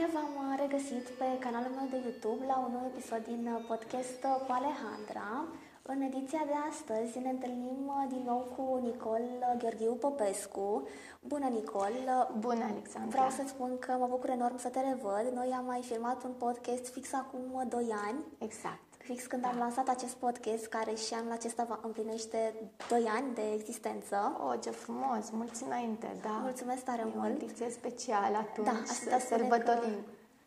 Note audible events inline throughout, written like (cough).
Bine v-am uh, regăsit pe canalul meu de YouTube la un nou episod din uh, podcast uh, cu Alejandra. În ediția de astăzi ne întâlnim din nou cu Nicol Gheorghiu Popescu. Bună, Nicol! Bună, Alexandra! Vreau să-ți spun că mă bucur enorm să te revăd. Noi am mai filmat un podcast fix acum 2 ani. Exact fix când da. am lansat acest podcast, care și anul acesta va împlinește 2 ani de existență. Oh, ce frumos! Mulți înainte, da. Mulțumesc tare e mult! o ediție specială atunci, da, să sărbătorim.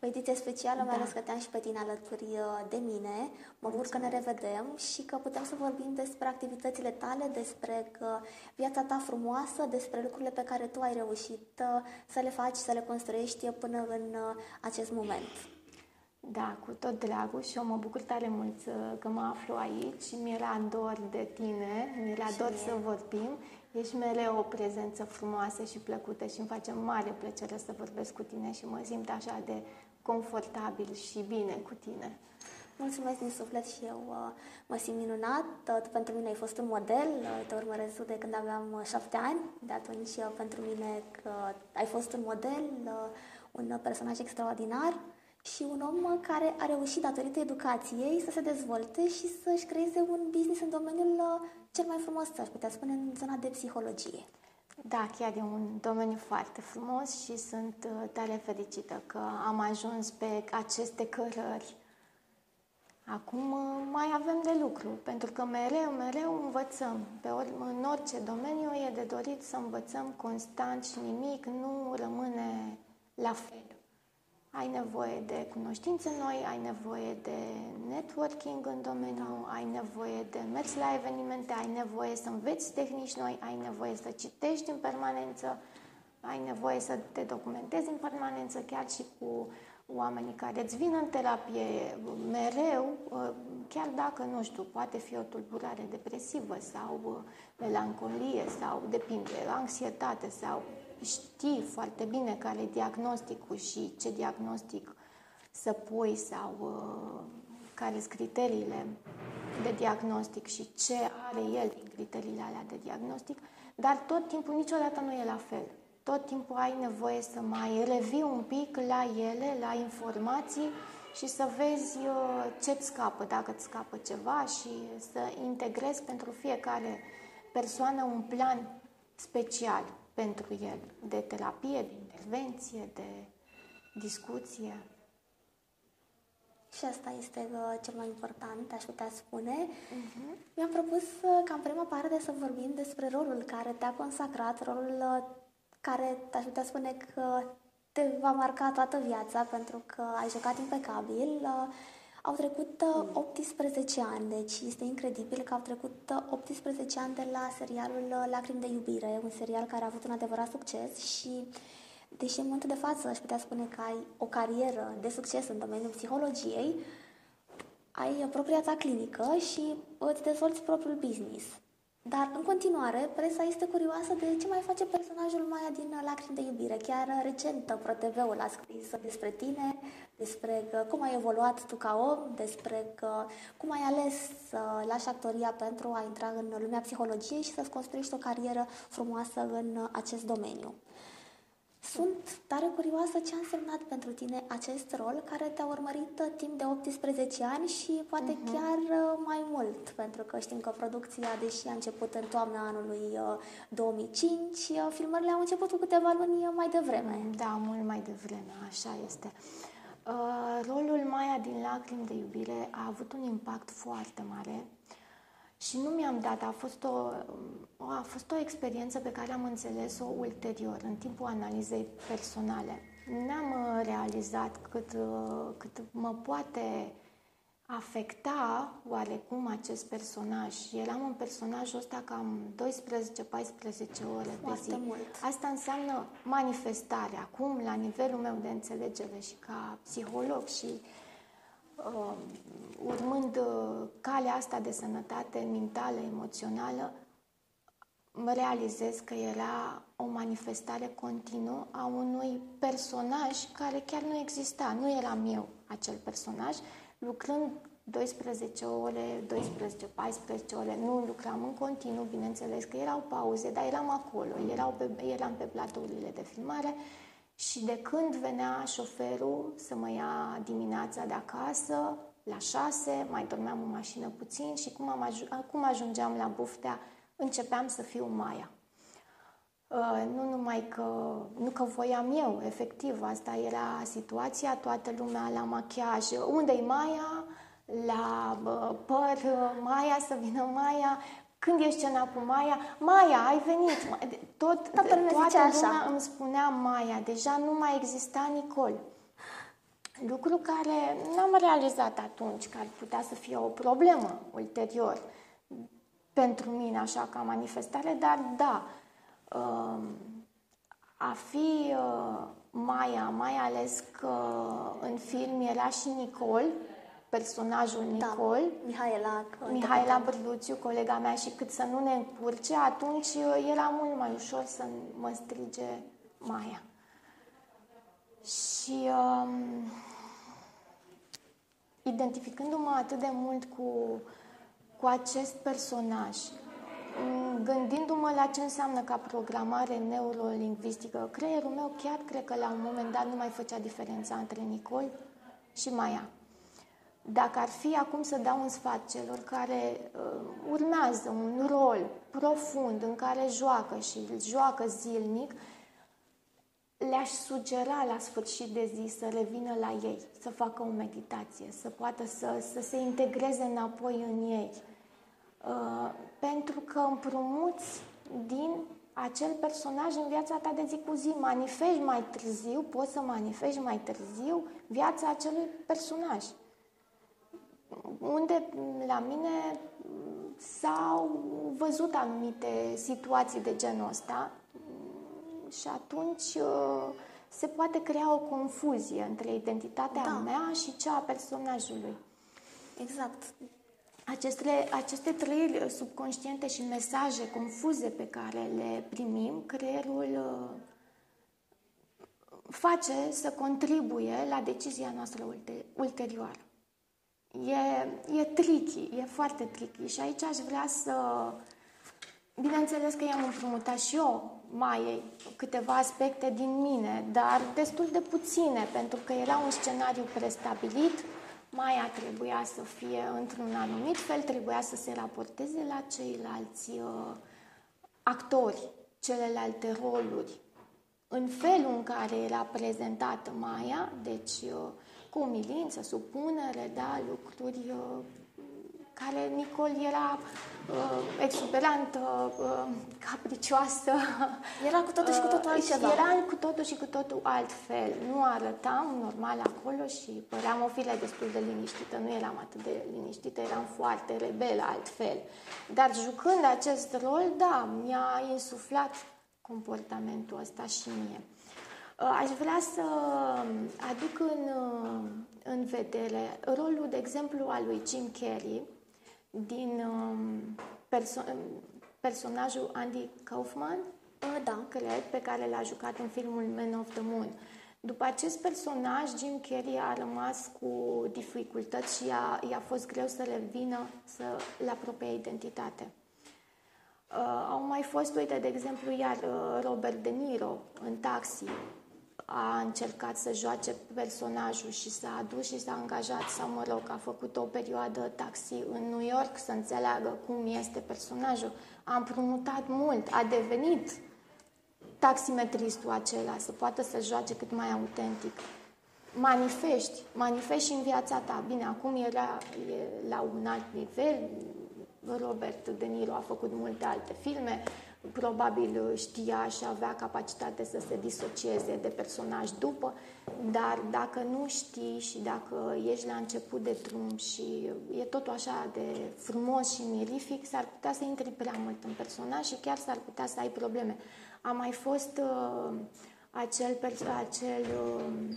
O ediție specială, mai da. ales că te-am și pe tine alături uh, de mine. Mă bucur că ne revedem și că putem să vorbim despre activitățile tale, despre că viața ta frumoasă, despre lucrurile pe care tu ai reușit uh, să le faci, să le construiești până în uh, acest moment. Da, cu tot dragul și eu mă bucur tare mult că mă aflu aici. Mi-era dor de tine, mi-era dor să vorbim. Ești mereu o prezență frumoasă și plăcută și îmi face mare plăcere să vorbesc cu tine și mă simt așa de confortabil și bine cu tine. Mulțumesc din suflet și eu uh, mă simt minunat. Tu pentru mine ai fost un model, uh, te urmăresc de când aveam uh, șapte ani, de atunci pentru mine că ai fost un model, un personaj extraordinar și un om care a reușit datorită educației să se dezvolte și să-și creeze un business în domeniul uh, cel mai frumos, aș putea spune, în zona de psihologie. Da, chiar e un domeniu foarte frumos și sunt uh, tare fericită că am ajuns pe aceste cărări. Acum uh, mai avem de lucru, pentru că mereu, mereu învățăm. Pe ori, în orice domeniu e de dorit să învățăm constant și nimic nu rămâne la fel. Ai nevoie de cunoștințe noi, ai nevoie de networking în domeniu, ai nevoie de mers la evenimente, ai nevoie să înveți tehnici noi, ai nevoie să citești în permanență, ai nevoie să te documentezi în permanență, chiar și cu oamenii care îți vin în terapie mereu, chiar dacă, nu știu, poate fi o tulburare depresivă sau melancolie sau depinde, anxietate sau știi foarte bine care e diagnosticul și ce diagnostic să pui sau uh, care sunt criteriile de diagnostic și ce are el din criteriile alea de diagnostic, dar tot timpul niciodată nu e la fel. Tot timpul ai nevoie să mai revii un pic la ele, la informații și să vezi uh, ce-ți scapă, dacă îți scapă ceva și să integrezi pentru fiecare persoană un plan special pentru el, de terapie, de intervenție, de discuție. Și asta este uh, cel mai important, aș putea spune. Uh-huh. Mi-am propus uh, ca în prima parte să vorbim despre rolul care te-a consacrat, rolul uh, care aș putea spune că te va marca toată viața pentru că ai jucat impecabil. Uh, au trecut 18 uh, ani, deci este incredibil că au trecut 18 uh, ani de la serialul uh, Lacrimi de iubire, un serial care a avut un adevărat succes și deși în momentul de față aș putea spune că ai o carieră de succes în domeniul psihologiei, ai propria ta clinică și îți dezvolți propriul business. Dar, în continuare, presa este curioasă de ce mai face personajul Maia din Lacrimi de iubire. Chiar recent, ProTV-ul a scris despre tine, despre cum ai evoluat tu ca om, despre că, cum ai ales să lași actoria pentru a intra în lumea psihologiei și să-ți construiești o carieră frumoasă în acest domeniu. Sunt tare curioasă ce a însemnat pentru tine acest rol care te-a urmărit timp de 18 ani și poate uh-huh. chiar uh, mai mult, pentru că știm că producția, deși a început în toamna anului 2005, uh, uh, filmările au început cu câteva luni mai devreme. Da, mult mai devreme, așa este. Uh, rolul Maia din Lacrimi de iubire a avut un impact foarte mare și nu mi-am dat, a fost, o, a fost o experiență pe care am înțeles-o ulterior, în timpul analizei personale. N-am uh, realizat cât, uh, cât mă poate afecta oarecum acest personaj. Eram un personajul ăsta cam 12-14 ore Foarte pe zi. Mult. Asta înseamnă manifestare. Acum, la nivelul meu de înțelegere și ca psiholog și uh, urmând uh, calea asta de sănătate mentală, emoțională, mă realizez că era o manifestare continuă a unui personaj care chiar nu exista. Nu eram eu acel personaj, lucrând 12 ore, 12-14 ore, nu lucram în continuu, bineînțeles că erau pauze, dar eram acolo, erau pe, eram pe platourile de filmare Și de când venea șoferul să mă ia dimineața de acasă, la șase, mai dormeam în mașină puțin și cum, am aj- cum ajungeam la buftea, începeam să fiu Maia. Uh, nu numai că, nu că voiam eu, efectiv, asta era situația, toată lumea la machiaj, unde-i Maia, la uh, păr, uh, Maia, să vină Maia, când e scena cu Maia, Maia, ai venit. Tot, toată lumea, toată lumea așa. îmi spunea Maia, deja nu mai exista Nicol. Lucru care n-am realizat atunci că ar putea să fie o problemă ulterior pentru mine, așa, ca manifestare, dar da, um, a fi uh, Maia, mai ales că în film era și Nicol, personajul da. Nicol, da, Mihaela, Mihaela Bărluțiu, colega mea, și cât să nu ne încurce, atunci uh, era mult mai ușor să mă strige Maia. Și um, identificându-mă atât de mult cu, cu acest personaj, gândindu-mă la ce înseamnă ca programare neurolingvistică, creierul meu chiar cred că la un moment dat nu mai făcea diferența între Nicol și Maia. Dacă ar fi acum să dau un sfat celor care uh, urmează un rol profund în care joacă și îl joacă zilnic, le-aș sugera la sfârșit de zi să revină la ei, să facă o meditație, să poată să, să se integreze înapoi în ei. Uh, pentru că împrumuți din acel personaj în viața ta de zi cu zi. Manifesti mai târziu, poți să manifesti mai târziu viața acelui personaj. Unde la mine s-au văzut anumite situații de genul ăsta și atunci uh, se poate crea o confuzie între identitatea da. mea și cea a personajului. Exact. Aceste, aceste trăiri subconștiente și mesaje confuze pe care le primim, creierul uh, face să contribuie la decizia noastră ulterioară. E, e tricky, e foarte tricky și aici aș vrea să... Bineînțeles că i-am împrumutat și eu mai câteva aspecte din mine, dar destul de puține, pentru că era un scenariu prestabilit, Maia trebuia să fie într-un anumit fel, trebuia să se raporteze la ceilalți uh, actori, celelalte roluri. În felul în care era prezentată Maia, deci uh, cu umilință, supunere, da, lucruri uh, care Nicol era uh, exuberantă, uh, capricioasă. (laughs) Era cu totul și cu totul uh, altceva. Era cu totul și cu totul altfel. Nu arătam normal acolo și păream o fire destul de liniștită. Nu eram atât de liniștită, eram foarte rebelă altfel. Dar jucând acest rol, da, mi-a insuflat comportamentul ăsta și mie. Uh, aș vrea să aduc în, uh, în vedere rolul, de exemplu, al lui Jim Carrey, din um, perso- personajul Andy Kaufman, da. cred, pe care l-a jucat în filmul Man of the Moon. După acest personaj, Jim Carrey a rămas cu dificultăți și i-a, i-a fost greu să revină să la propria identitate. Uh, au mai fost, uite, de exemplu, iar uh, Robert De Niro în Taxi, a încercat să joace personajul și s-a adus și s-a angajat sau, mă rog, a făcut o perioadă taxi în New York să înțeleagă cum este personajul. A împrumutat mult, a devenit taximetristul acela, să poată să joace cât mai autentic. Manifesti, manifesti în viața ta. Bine, acum era e la un alt nivel, Robert De Niro a făcut multe alte filme, probabil știa și avea capacitate să se disocieze de personaj după, dar dacă nu știi și dacă ești la început de drum și e totul așa de frumos și mirific, s-ar putea să intri prea mult în personaj și chiar s-ar putea să ai probleme. A mai fost uh, acel, acel uh,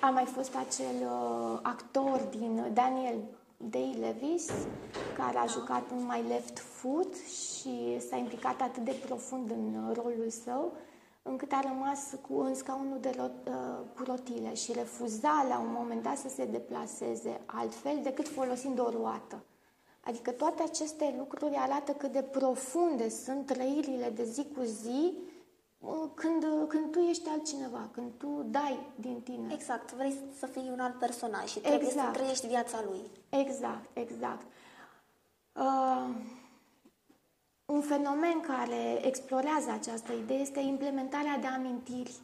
a mai fost acel uh, actor din Daniel Day Levis, care a jucat în My Left Foot și s-a implicat atât de profund în rolul său, încât a rămas cu, în scaunul de rot, uh, cu rotile și refuza la un moment dat să se deplaseze altfel decât folosind o roată. Adică toate aceste lucruri arată cât de profunde sunt trăirile de zi cu zi uh, când, când tu ești altcineva, când tu dai din tine. Exact, vrei să fii un alt personaj și trebuie exact. să trăiești viața lui. Exact, exact. Uh, un fenomen care explorează această idee este implementarea de amintiri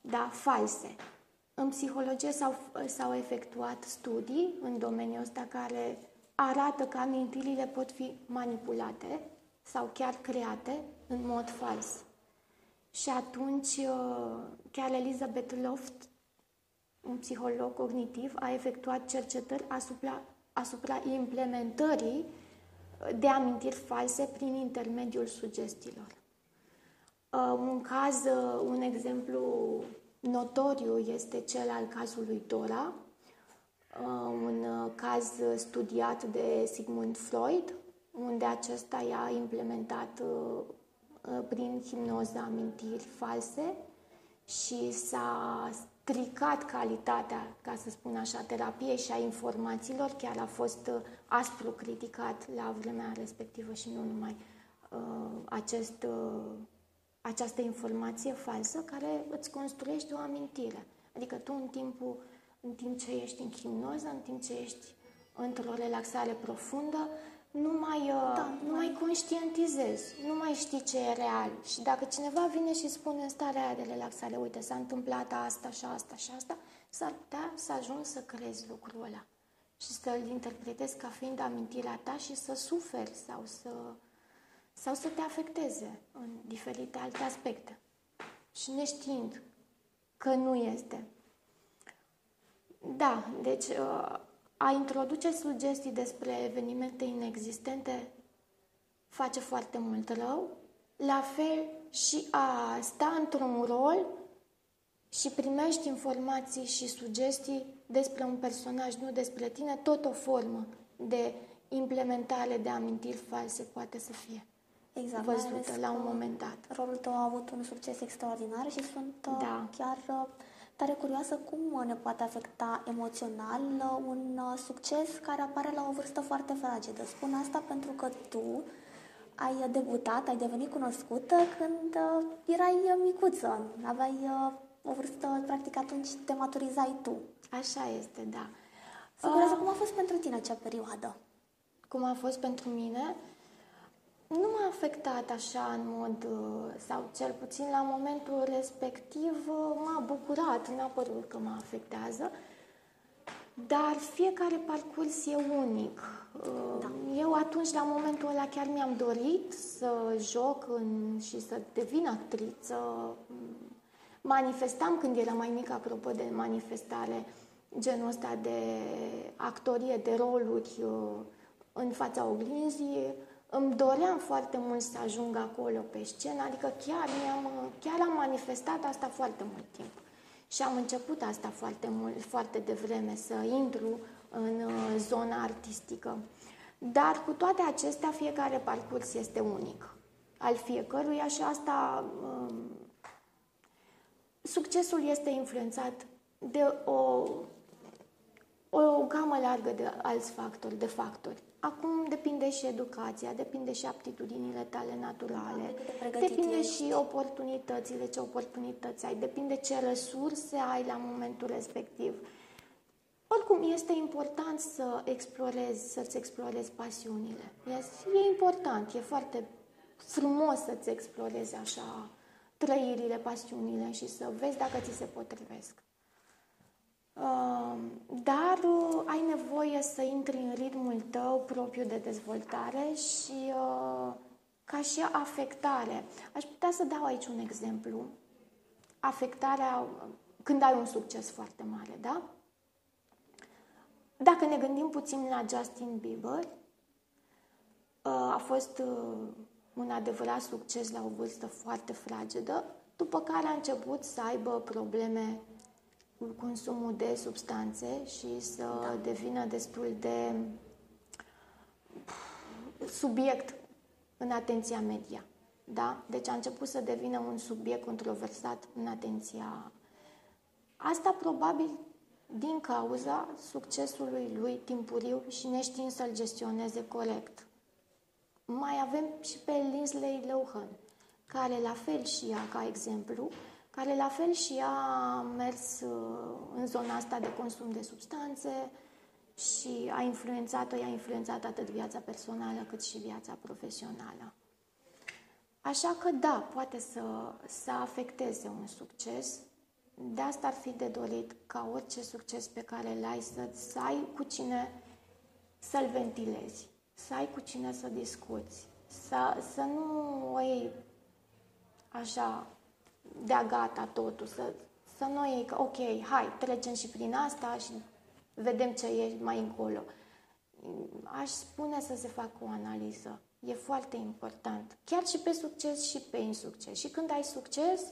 da, false. În psihologie s-au, s-au efectuat studii în domeniul ăsta care arată că amintirile pot fi manipulate sau chiar create în mod fals. Și atunci, uh, chiar Elizabeth Loft, un psiholog cognitiv, a efectuat cercetări asupra, asupra implementării de amintiri false prin intermediul sugestiilor. Uh, un caz, uh, un exemplu notoriu este cel al cazului Dora, uh, un caz studiat de Sigmund Freud, unde acesta i-a implementat prin hipnoză amintiri false și s-a stricat calitatea, ca să spun așa, terapiei și a informațiilor, chiar a fost uh, aspru criticat la vremea respectivă și nu numai uh, acest, uh, această informație falsă care îți construiește o amintire. Adică tu în timpul în timp ce ești în hipnoză, în timp ce ești într-o relaxare profundă, nu mai, uh, da, nu mai conștientizezi, nu mai știi ce e real. Și dacă cineva vine și spune în starea aia de relaxare, uite, s-a întâmplat asta și asta și asta, s-ar putea să ajungi să crezi lucrul ăla și să-l interpretezi ca fiind amintirea ta și să suferi sau să, sau să te afecteze în diferite alte aspecte. Și neștiind că nu este. Da, deci uh, a introduce sugestii despre evenimente inexistente face foarte mult rău, la fel și a sta într-un rol și primești informații și sugestii despre un personaj, nu despre tine, tot o formă de implementare de amintiri false poate să fie exact, văzută la un moment dat. Rolul tău a avut un succes extraordinar și sunt da. chiar uh, tare curioasă cum ne poate afecta emoțional uh, un uh, succes care apare la o vârstă foarte fragedă. Spun asta pentru că tu ai debutat, ai devenit cunoscută când uh, erai micuță, aveai o vârstă, practic atunci te maturizai tu. Așa este, da. Sunt curioasă, cum a fost pentru tine acea perioadă? Cum a fost pentru mine? Nu m-a afectat așa în mod, uh, sau cel puțin la momentul respectiv uh, m-a bucurat, n-a părut că mă afectează, dar fiecare parcurs e unic. Uh, da. Eu atunci, la momentul ăla, chiar mi-am dorit să joc în, și să devin actriță. Manifestam când eram mai mică, apropo de manifestare, genul ăsta de actorie, de roluri în fața oglinzii îmi doream foarte mult să ajung acolo pe scenă, adică chiar, mi-am, chiar am manifestat asta foarte mult timp. Și am început asta foarte mult, foarte devreme, să intru în uh, zona artistică. Dar cu toate acestea, fiecare parcurs este unic al fiecăruia și asta, um, succesul este influențat de o, o gamă largă de alți factori, de factori. Acum depinde și educația, depinde și aptitudinile tale naturale, de depinde ești. și oportunitățile, ce oportunități ai, depinde ce resurse ai la momentul respectiv. Oricum, este important să explorezi, să-ți explorezi pasiunile. E important, e foarte frumos să-ți explorezi așa trăirile, pasiunile și să vezi dacă ți se potrivesc. Dar uh, ai nevoie să intri în ritmul tău propriu de dezvoltare și uh, ca și afectare. Aș putea să dau aici un exemplu. Afectarea când ai un succes foarte mare, da? Dacă ne gândim puțin la Justin Bieber, uh, a fost un adevărat succes la o vârstă foarte fragedă, după care a început să aibă probleme cu consumul de substanțe și să da. devină destul de subiect în atenția media. Da? Deci a început să devină un subiect controversat în atenția. Asta probabil din cauza succesului lui timpuriu și neștiind să-l gestioneze corect. Mai avem și pe Lindsay Lohan, care la fel și ea, ca exemplu, care la fel și ea a mers uh, în zona asta de consum de substanțe și a influențat-o, i-a influențat atât viața personală cât și viața profesională. Așa că da, poate să, să afecteze un succes. De asta ar fi de dorit ca orice succes pe care îl ai să, să ai cu cine să-l ventilezi, să ai cu cine să discuți, să, să nu o iei așa de-a gata totul, să, să nu iei că ok, hai, trecem și prin asta și vedem ce e mai încolo. Aș spune să se facă o analiză. E foarte important. Chiar și pe succes și pe insucces. Și când ai succes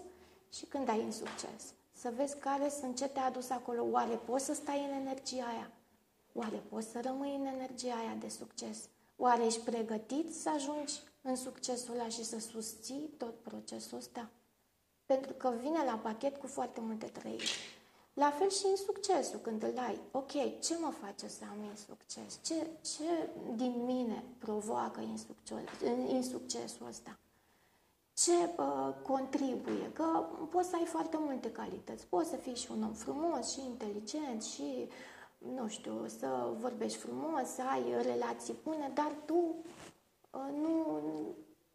și când ai insucces. Să vezi care sunt ce te-a adus acolo. Oare poți să stai în energia aia? Oare poți să rămâi în energia aia de succes? Oare ești pregătit să ajungi în succesul ăla și să susții tot procesul ăsta? Pentru că vine la pachet cu foarte multe trăiri. La fel și în succesul, când îl ai. Ok, ce mă face să am insucces? Ce, ce din mine provoacă insuccesul ăsta? Ce uh, contribuie? Că poți să ai foarte multe calități. Poți să fii și un om frumos și inteligent și, nu știu, să vorbești frumos, să ai relații bune, dar tu uh, nu,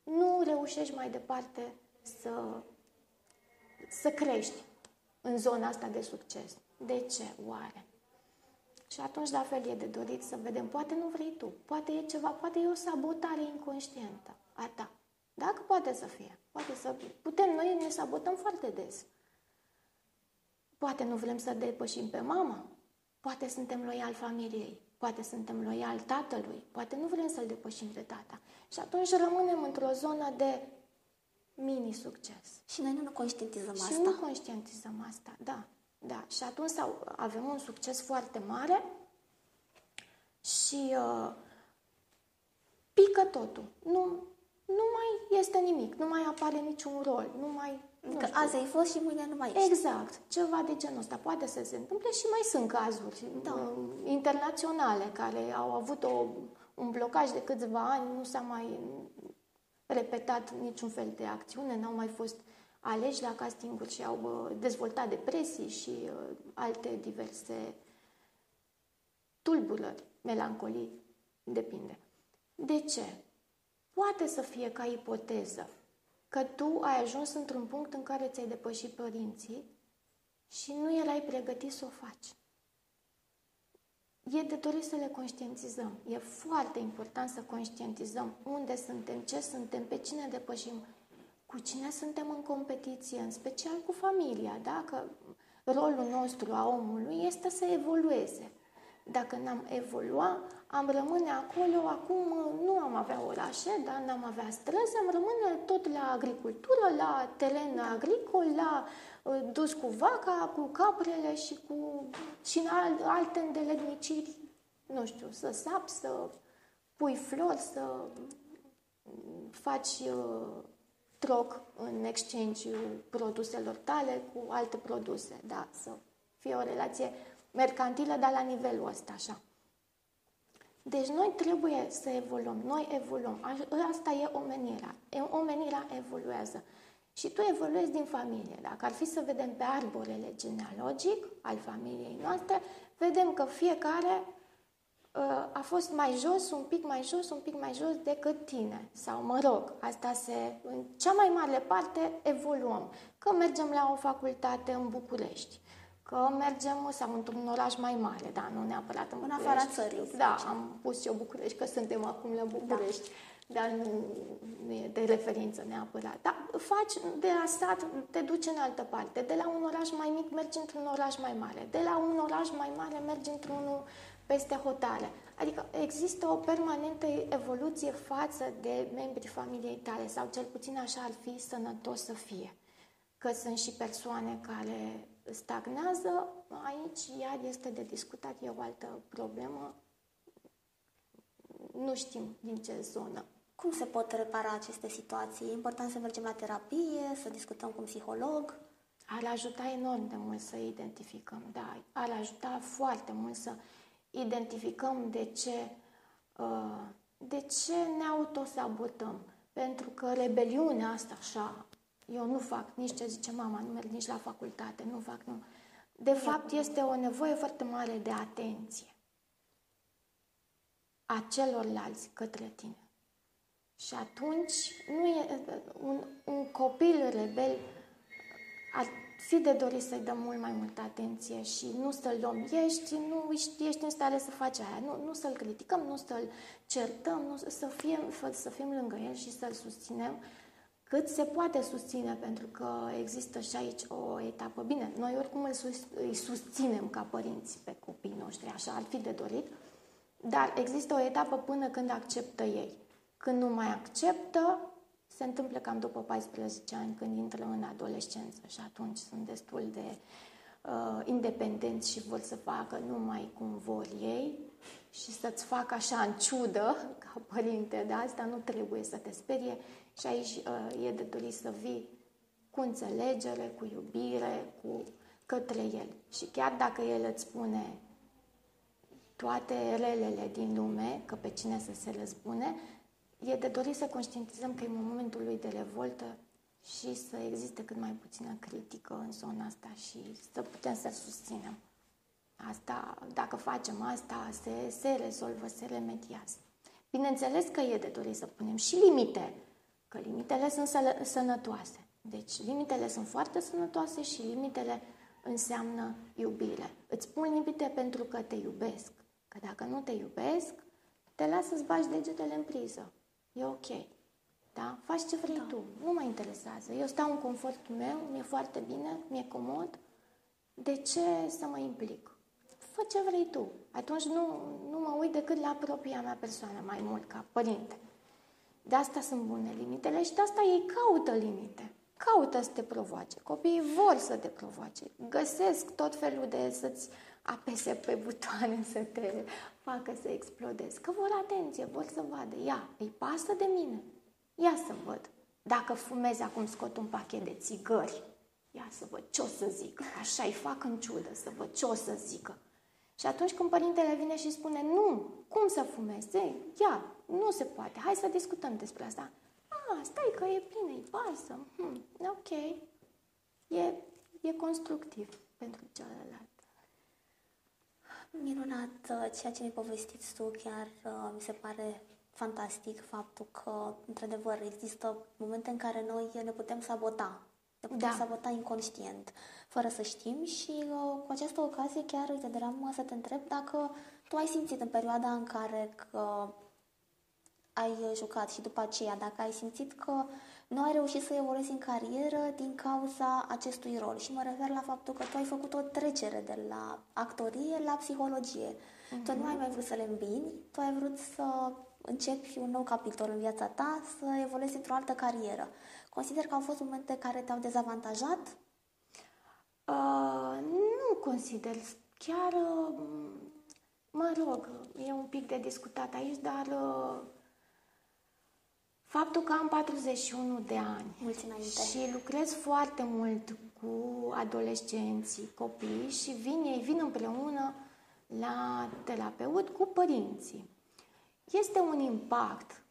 nu reușești mai departe să, să crești în zona asta de succes. De ce oare? Și atunci la fel e de dorit să vedem, poate nu vrei tu, poate e ceva, poate e o sabotare inconștientă a ta. Dacă poate să fie, poate să putem, noi ne sabotăm foarte des. Poate nu vrem să depășim pe mama, poate suntem loiali familiei, poate suntem loiali tatălui, poate nu vrem să-l depășim de tata. Și atunci rămânem într-o zonă de mini-succes. Și noi nu conștientizăm și asta. Și nu conștientizăm asta, da. Da, și atunci sau, avem un succes foarte mare și uh, pică totul. Nu, nu mai este nimic, nu mai apare niciun rol, nu mai... Nu că știu. azi ai fost și mâine nu mai ești. Exact, ceva de genul ăsta. Poate să se întâmple și mai sunt cazuri da. uh, internaționale care au avut o, un blocaj de câțiva ani, nu s-a mai repetat niciun fel de acțiune, n-au mai fost aleși la castinguri și au dezvoltat depresii și uh, alte diverse tulburări, melancolii, depinde. De ce? Poate să fie ca ipoteză că tu ai ajuns într-un punct în care ți-ai depășit părinții și nu erai pregătit să o faci e de dorit să le conștientizăm. E foarte important să conștientizăm unde suntem, ce suntem, pe cine depășim, cu cine suntem în competiție, în special cu familia. Dacă rolul nostru a omului este să evolueze. Dacă n-am evolua, am rămâne acolo, acum nu am avea orașe, dar n-am avea străzi, am rămâne tot la agricultură, la teren agricol, la dus cu vaca, cu caprele și cu și în alte îndeletniciri, nu știu, să sap, să pui flori, să faci uh, troc în exchange produselor tale cu alte produse, da, să fie o relație mercantilă, dar la nivelul ăsta, așa. Deci noi trebuie să evoluăm, noi evoluăm. Asta e omenirea. Omenirea evoluează. Și tu evoluezi din familie. Dacă ar fi să vedem pe arborele genealogic al familiei noastre, vedem că fiecare uh, a fost mai jos, un pic mai jos, un pic mai jos decât tine. Sau, mă rog, asta se... În cea mai mare parte evoluăm. Că mergem la o facultate în București, că mergem sau într-un oraș mai mare, da, nu neapărat în București. În afara țării. Da, am pus eu București, că suntem acum la București. Da dar nu, nu e de referință neapărat. Dar faci de la stat, te duci în altă parte. De la un oraș mai mic mergi într-un oraș mai mare. De la un oraș mai mare mergi într-unul peste hotare. Adică există o permanentă evoluție față de membrii familiei tale sau cel puțin așa ar fi sănătos să fie. Că sunt și persoane care stagnează, aici iar este de discutat, e o altă problemă. Nu știm din ce zonă. Cum se pot repara aceste situații? E important să mergem la terapie, să discutăm cu un psiholog? ar ajuta enorm de mult să identificăm, da, ar ajuta foarte mult să identificăm de ce, uh, de ce ne autosabotăm. Pentru că rebeliunea asta așa, eu nu fac nici ce zice mama, nu merg nici la facultate, nu fac, nu. De fapt, este o nevoie foarte mare de atenție a celorlalți către tine. Și atunci, nu e, un, un copil rebel ar fi de dorit să-i dăm mult mai multă atenție și nu să-l luăm. Ești, nu ești în stare să faci aia. Nu, nu să-l criticăm, nu să-l certăm, nu, să, fim, să fim lângă el și să-l susținem cât se poate susține, pentru că există și aici o etapă. Bine, noi oricum îl, sus, îi susținem ca părinți pe copiii noștri, așa ar fi de dorit, dar există o etapă până când acceptă ei. Când nu mai acceptă, se întâmplă cam după 14 ani, când intră în adolescență și atunci sunt destul de uh, independenți și vor să facă numai cum vor ei și să-ți facă așa în ciudă, (laughs) ca părinte de asta, nu trebuie să te sperie și aici uh, e de dorit să vii cu înțelegere, cu iubire, cu către el. Și chiar dacă el îți spune toate relele din lume, că pe cine să se răzbune, e de dorit să conștientizăm că e momentul lui de revoltă și să existe cât mai puțină critică în zona asta și să putem să susținem. Asta, dacă facem asta, se, se rezolvă, se remediază. Bineînțeles că e de dorit să punem și limite, că limitele sunt sănătoase. Deci limitele sunt foarte sănătoase și limitele înseamnă iubire. Îți pun limite pentru că te iubesc. Că dacă nu te iubesc, te las să-ți bagi degetele în priză. E ok. Da? Faci ce vrei da. tu. Nu mă interesează. Eu stau în confortul meu, mi-e foarte bine, mi-e comod. De ce să mă implic? Fă ce vrei tu. Atunci nu, nu mă uit decât la propria mea persoană mai mult, ca părinte. De asta sunt bune limitele și de asta ei caută limite. Caută să te provoace. Copiii vor să te provoace. Găsesc tot felul de să-ți apese pe butoane (laughs) să te facă să explodezi. Că vor atenție, vor să vadă. Ia, îi pasă de mine. Ia să văd. Dacă fumezi acum scot un pachet de țigări, ia să văd ce o să zic. Așa îi fac în ciudă să văd ce o să zică. Și atunci când părintele vine și spune, nu, cum să fumezi? Ei, ia, nu se poate, hai să discutăm despre asta. Ah, stai că e bine, îi pasă. Hmm, ok. E, e constructiv pentru celălalt. Minunat uh, ceea ce mi povestiți tu, chiar uh, mi se pare fantastic faptul că, într-adevăr, există momente în care noi ne putem sabota, ne putem da. sabota inconștient, fără să știm și uh, cu această ocazie chiar, uite, doream să te întreb dacă tu ai simțit în perioada în care că ai jucat și după aceea, dacă ai simțit că nu ai reușit să evoluezi în carieră din cauza acestui rol. Și mă refer la faptul că tu ai făcut o trecere de la actorie la psihologie. Uh-huh. Tu nu ai mai vrut să le îmbini, tu ai vrut să începi un nou capitol în viața ta, să evoluezi într-o altă carieră. Consider că au fost momente care te-au dezavantajat? Uh, nu consider. Chiar, uh, mă rog, e un pic de discutat aici, dar uh, Faptul că am 41 de ani Mulți înainte. și lucrez foarte mult cu adolescenții, copii și vin, ei vin împreună la terapeut cu părinții. Este un impact,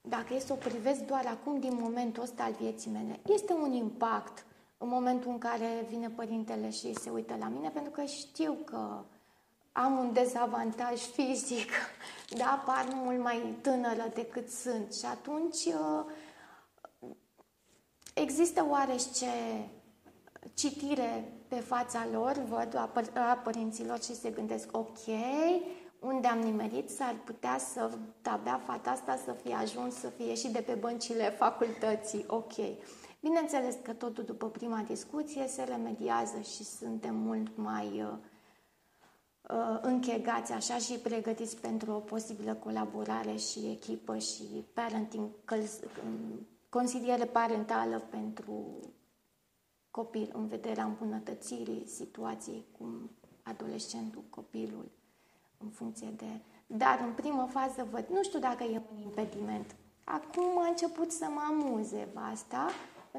dacă e să o privesc doar acum din momentul ăsta al vieții mele, este un impact în momentul în care vine părintele și se uită la mine, pentru că știu că am un dezavantaj fizic, da, par mult mai tânără decât sunt. Și atunci uh, există oarește citire pe fața lor, văd a, păr- a părinților și se gândesc, ok, unde am nimerit s-ar putea să abia fata asta să fie ajuns să fie și de pe băncile facultății, ok. Bineînțeles că totul după prima discuție se remediază și suntem mult mai uh, uh, închegați așa și pregătiți pentru o posibilă colaborare și echipă și parenting, consiliere parentală pentru copil în vederea îmbunătățirii situației cu adolescentul, copilul, în funcție de... Dar în primă fază văd, nu știu dacă e un impediment. Acum a început să mă amuze asta,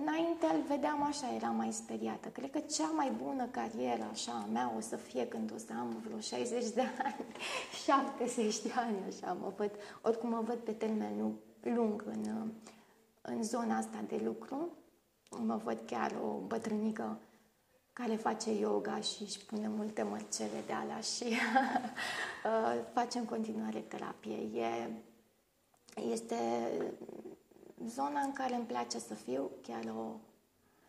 Înainte îl vedeam așa, era mai speriată. Cred că cea mai bună carieră așa a mea o să fie când o să am vreo 60 de ani, (laughs) 70 de ani, așa mă văd. Oricum mă văd pe termen lung în, în zona asta de lucru. Mă văd chiar o bătrânică care face yoga și își pune multe mărcele de alea și (laughs) uh, face în continuare terapie. E, este zona în care îmi place să fiu, chiar o...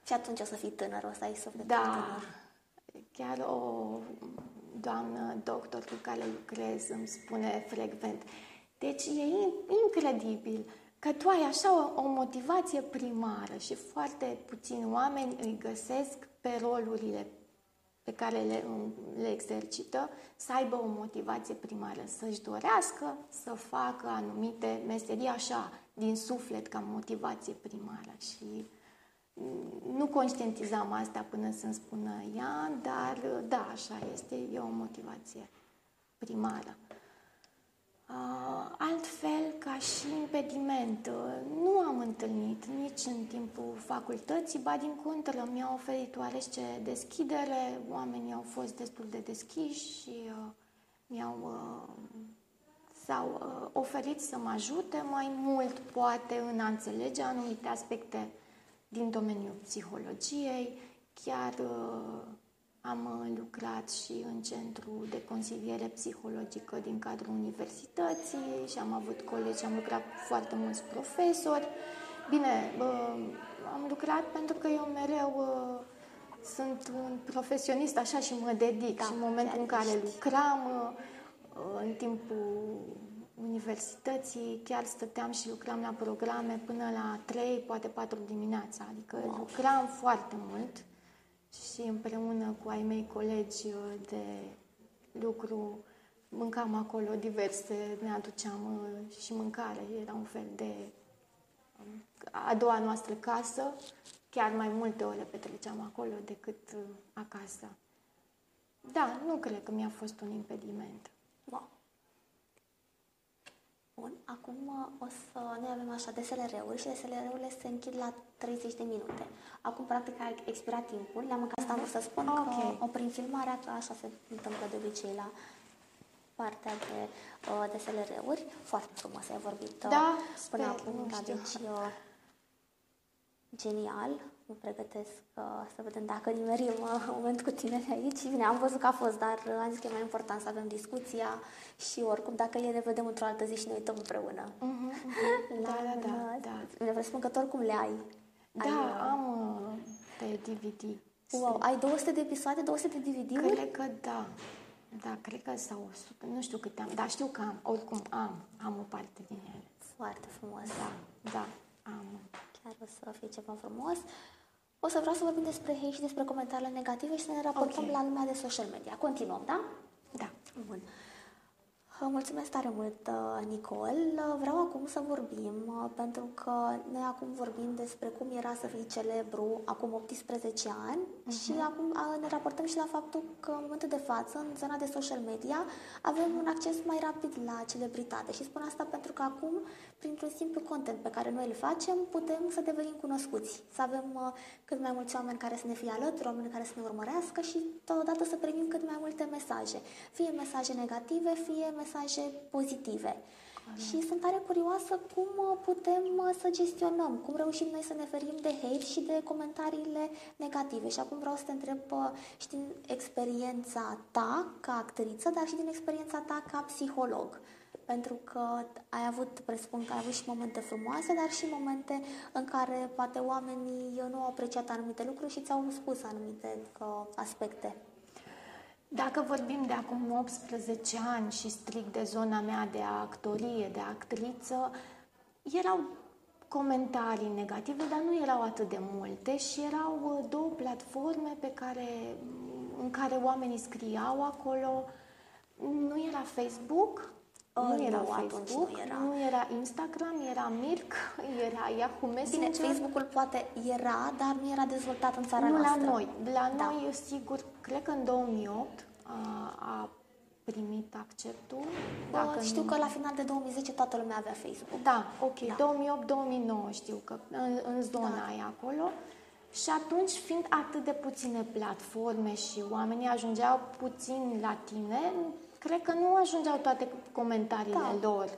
Și atunci o să fii tânăr, o să ai sufletul da, tânăr. chiar o doamnă doctor cu care lucrez îmi spune frecvent. Deci e incredibil că tu ai așa o, o motivație primară și foarte puțini oameni îi găsesc pe rolurile pe care le, le exercită, să aibă o motivație primară, să-și dorească să facă anumite meserii așa, din suflet, ca motivație primară. Și nu conștientizam asta până să-mi spună ea, dar da, așa este, e o motivație primară. Altfel, ca și impediment, nu am întâlnit nici în timpul facultății, ba din contră, mi-a oferit oarece deschidere, oamenii au fost destul de deschiși și uh, mi-au uh, s-au uh, oferit să mă ajute mai mult, poate, în a înțelege anumite aspecte din domeniul psihologiei, chiar uh, am uh, lucrat și în centru de consiliere psihologică din cadrul universității și am avut colegi, am lucrat cu foarte mulți profesori. Bine, am lucrat pentru că eu mereu sunt un profesionist așa și mă dedic. Da, și în momentul în care lucram în timpul universității chiar stăteam și lucram la programe până la 3, poate 4 dimineața, adică wow. lucram foarte mult și împreună cu ai mei colegi uh, de lucru mâncam acolo diverse, ne aduceam uh, și mâncare, era un fel de um, a doua noastră casă, chiar mai multe ore petreceam acolo decât uh, acasă. Da, nu cred că mi-a fost un impediment. Wow. Bun, acum uh, o să noi avem așa DSLR-uri și DSLR-urile se închid la 30 de minute. Acum, practic, a expirat timpul. Le-am încă asta să spun okay. că prin filmarea, că așa se întâmplă de obicei la partea de uh, DSLR-uri. Foarte frumos ai vorbit uh, da, până sper, acum. Da, deci, uh, genial mă pregătesc uh, să vedem dacă nimerim uh, un moment cu tine de aici. Bine, am văzut că a fost, dar uh, am zis că e mai important să avem discuția și oricum, dacă e, ne vedem într-o altă zi și ne uităm împreună. Uh-huh, (laughs) uh-huh. Da, da, da, da. Bine, vreau să spun că tu oricum le ai. Da, ai, uh, am uh, pe DVD. Wow, ai 200 de episoade, 200 de DVD-uri? Cred că da. Da, cred că sau 100, nu știu câte am, dar știu că am, oricum am, am o parte din ele. Foarte frumos. Da, da, am. Chiar o să fie ceva frumos. O să vreau să vorbim despre hate și despre comentariile negative și să ne raportăm okay. la lumea de social media. Continuăm, da? Da. Bun. Mulțumesc tare mult, uh, Nicol. Vreau acum să vorbim, uh, pentru că noi acum vorbim despre cum era să fii celebru acum 18 ani uh-huh. și acum ne raportăm și la faptul că în momentul de față, în zona de social media, avem un acces mai rapid la celebritate. Și spun asta pentru că acum, printr-un simplu content pe care noi îl facem, putem să devenim cunoscuți, să avem uh, cât mai mulți oameni care să ne fie alături, oameni care să ne urmărească și totodată să primim cât mai multe mesaje. Fie mesaje negative, fie mesaje mesaje pozitive. Corect. Și sunt tare curioasă cum uh, putem uh, să gestionăm, cum reușim noi să ne ferim de hate și de comentariile negative. Și acum vreau să te întreb uh, și din experiența ta ca actriță, dar și din experiența ta ca psiholog. Pentru că ai avut, presupun că ai avut și momente frumoase, dar și momente în care poate oamenii nu au apreciat anumite lucruri și ți-au spus anumite aspecte. Dacă vorbim de acum 18 ani și strict de zona mea de actorie, de actriță, erau comentarii negative, dar nu erau atât de multe și erau uh, două platforme pe care, în care oamenii scriau acolo. Nu era Facebook, nu, nu era Facebook, nu era. nu era Instagram, era Mirc, (laughs) era Yahoo Messenger. Bine, Facebook-ul poate era, dar nu era dezvoltat în țara nu noastră. la noi. La da. noi, sigur, cred că în 2008 a, a primit acceptul. Dacă știu nu... că la final de 2010 toată lumea avea Facebook. Da, ok. Da. 2008-2009 știu că în, în zona da. e acolo. Și atunci, fiind atât de puține platforme și oamenii ajungeau puțin la tine, cred că nu ajungeau toate comentariile da. lor.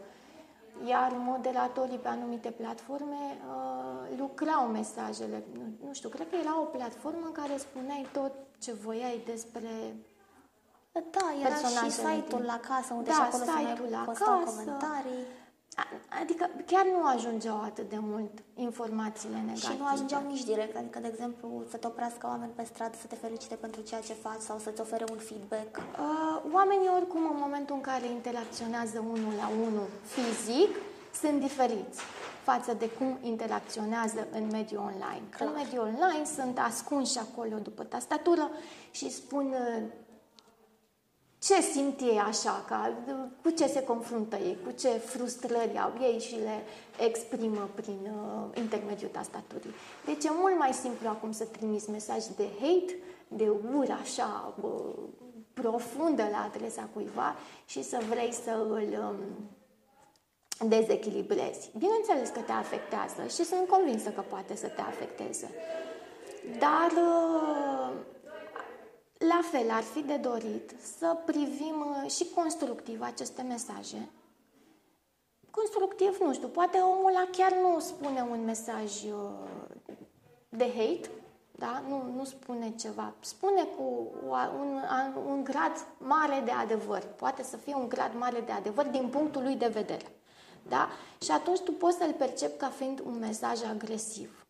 Iar moderatorii pe anumite platforme uh, lucrau mesajele. Nu, nu știu, cred că era o platformă în care spuneai tot ce voiai despre Da, era și site-ul la casă, unde da, și acolo site-ul la casă, comentarii. Adică chiar nu ajungeau atât de mult informațiile negative. Și nu ajungeau nici direct, adică, de exemplu, să te oprească oameni pe stradă să te felicite pentru ceea ce faci sau să-ți ofere un feedback. Uh, oamenii, oricum, în momentul în care interacționează unul la unul fizic, sunt diferiți față de cum interacționează în mediul online. Clar. În mediul online sunt ascunși acolo după tastatură și spun uh, ce simt ei așa, ca, cu ce se confruntă ei, cu ce frustrări au ei și le exprimă prin uh, intermediul tastaturii. Deci e mult mai simplu acum să trimiți mesaj de hate, de ură așa uh, profundă la adresa cuiva și să vrei să îl um, dezechilibrezi. Bineînțeles că te afectează și sunt convinsă că poate să te afecteze. Dar uh, la fel, ar fi de dorit să privim uh, și constructiv aceste mesaje. Constructiv, nu știu, poate omul ăla chiar nu spune un mesaj uh, de hate, da? nu, nu spune ceva. Spune cu un, un grad mare de adevăr. Poate să fie un grad mare de adevăr din punctul lui de vedere. Da? Și atunci tu poți să-l percepi ca fiind un mesaj agresiv.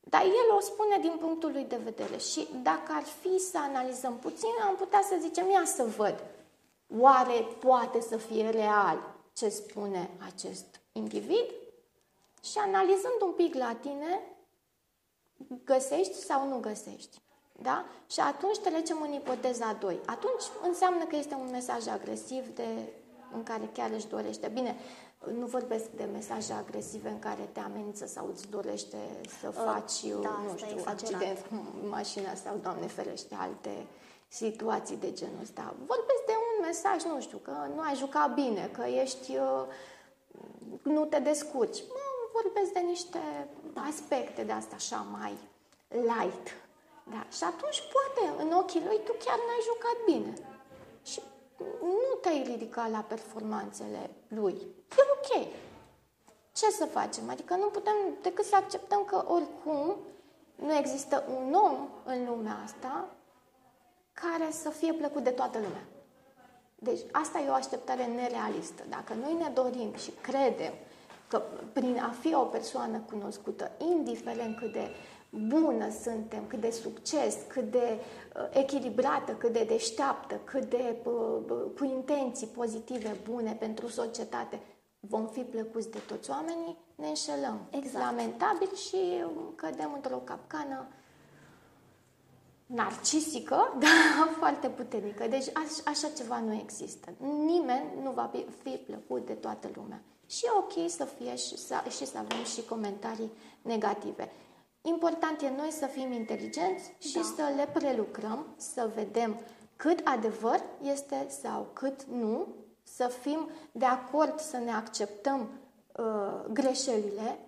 Dar el o spune din punctul lui de vedere și dacă ar fi să analizăm puțin, am putea să zicem, ia să văd, oare poate să fie real ce spune acest individ? Și analizând un pic la tine, găsești sau nu găsești. Da? Și atunci trecem în ipoteza 2. Atunci înseamnă că este un mesaj agresiv de, în care chiar își dorește. Bine, nu vorbesc de mesaje agresive în care te amenință sau îți dorește să uh, faci, da, nu știu, accident cu mașina sau, Doamne ferește, alte situații de genul ăsta. Vorbesc de un mesaj, nu știu, că nu ai jucat bine, că ești, uh, nu te descurci. Vorbesc de niște aspecte de asta așa mai light. Da. Și atunci, poate, în ochii lui, tu chiar n-ai jucat bine. Și nu te-ai ridicat la performanțele lui. E ok. Ce să facem? Adică nu putem decât să acceptăm că oricum nu există un om în lumea asta care să fie plăcut de toată lumea. Deci asta e o așteptare nerealistă. Dacă noi ne dorim și credem că prin a fi o persoană cunoscută, indiferent cât de bună suntem, cât de succes, cât de uh, echilibrată, cât de deșteaptă, cât de uh, cu intenții pozitive, bune pentru societate, vom fi plăcuți de toți oamenii, ne înșelăm. Exact. Lamentabil și cădem într-o capcană narcisică, (laughs) dar foarte puternică. Deci aș, așa ceva nu există. Nimeni nu va fi plăcut de toată lumea. Și e ok să fie și să, și să avem și comentarii negative. Important e noi să fim inteligenți și da. să le prelucrăm, să vedem cât adevăr este sau cât nu, să fim de acord să ne acceptăm uh, greșelile,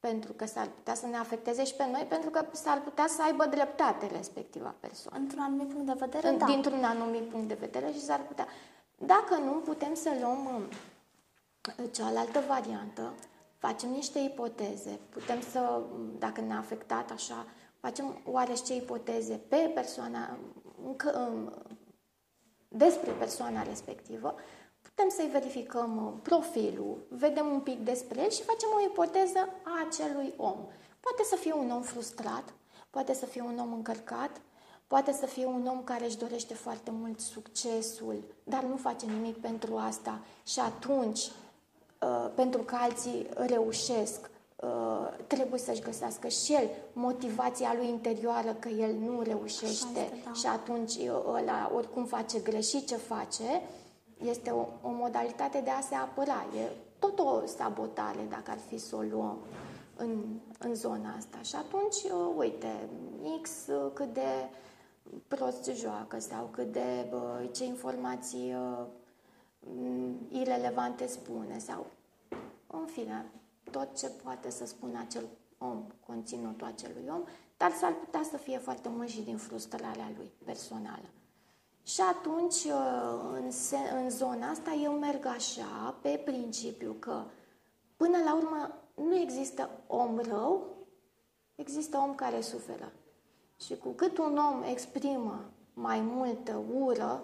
pentru că s-ar putea să ne afecteze și pe noi, pentru că s-ar putea să aibă dreptate respectiva persoană. Într-un anumit punct de vedere, În, da. Dintr-un anumit punct de vedere și s-ar putea. Dacă nu, putem să luăm uh, cealaltă variantă, facem niște ipoteze, putem să, dacă ne-a afectat așa, facem oarește ipoteze pe persoana, încă, despre persoana respectivă, putem să-i verificăm uh, profilul, vedem un pic despre el și facem o ipoteză a acelui om. Poate să fie un om frustrat, poate să fie un om încărcat, poate să fie un om care își dorește foarte mult succesul, dar nu face nimic pentru asta și atunci Uh, pentru că alții reușesc, uh, trebuie să-și găsească și el motivația lui interioară că el nu reușește este, da. și atunci ăla oricum face greșit ce face, este o, o modalitate de a se apăra. E tot o sabotare dacă ar fi să o luăm în, în zona asta. Și atunci, uh, uite, X cât de prost se joacă sau cât de bă, ce informații uh, irelevante spune sau în fine, tot ce poate să spună acel om, conținutul acelui om, dar s-ar putea să fie foarte mult și din frustrarea lui personală. Și atunci, uh, în, în zona asta, eu merg așa, pe principiu că, până la urmă, nu există om rău, există om care suferă. Și cu cât un om exprimă mai multă ură,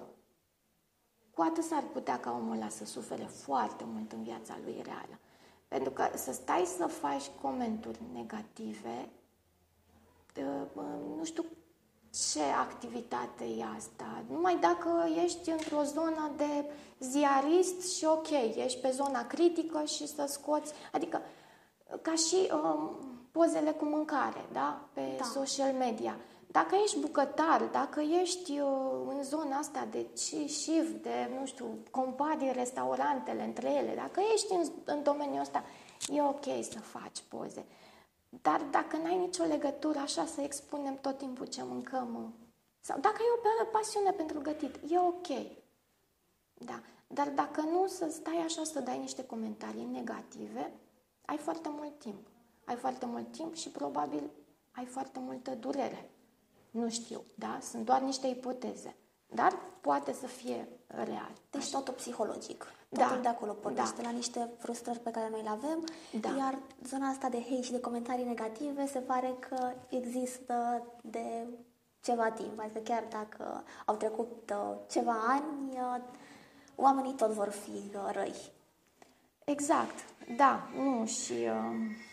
cu atât s-ar putea ca omul ăla să sufere foarte mult în viața lui reală. Pentru că să stai să faci comenturi negative, nu știu ce activitate e asta. Numai dacă ești într-o zonă de ziarist și ok, ești pe zona critică și să scoți, adică ca și um, pozele cu mâncare, da? Pe da. social media. Dacă ești bucătar, dacă ești uh, în zona asta de șif, de, nu știu, compari restaurantele între ele, dacă ești în, în domeniul ăsta, e ok să faci poze. Dar dacă n-ai nicio legătură, așa să expunem tot timpul ce mâncăm, sau dacă ai o pasiune pentru gătit, e ok. Da. Dar dacă nu, să stai așa să dai niște comentarii negative, ai foarte mult timp. Ai foarte mult timp și probabil ai foarte multă durere. Nu știu, da? Sunt doar niște ipoteze. Dar poate să fie real. Deci Așa. totul psihologic. Totul da. de acolo pornește da. la niște frustrări pe care noi le avem, da. iar zona asta de hate și de comentarii negative se pare că există de ceva timp. Adică chiar dacă au trecut uh, ceva ani, uh, oamenii tot vor fi uh, răi. Exact, da, nu și... Uh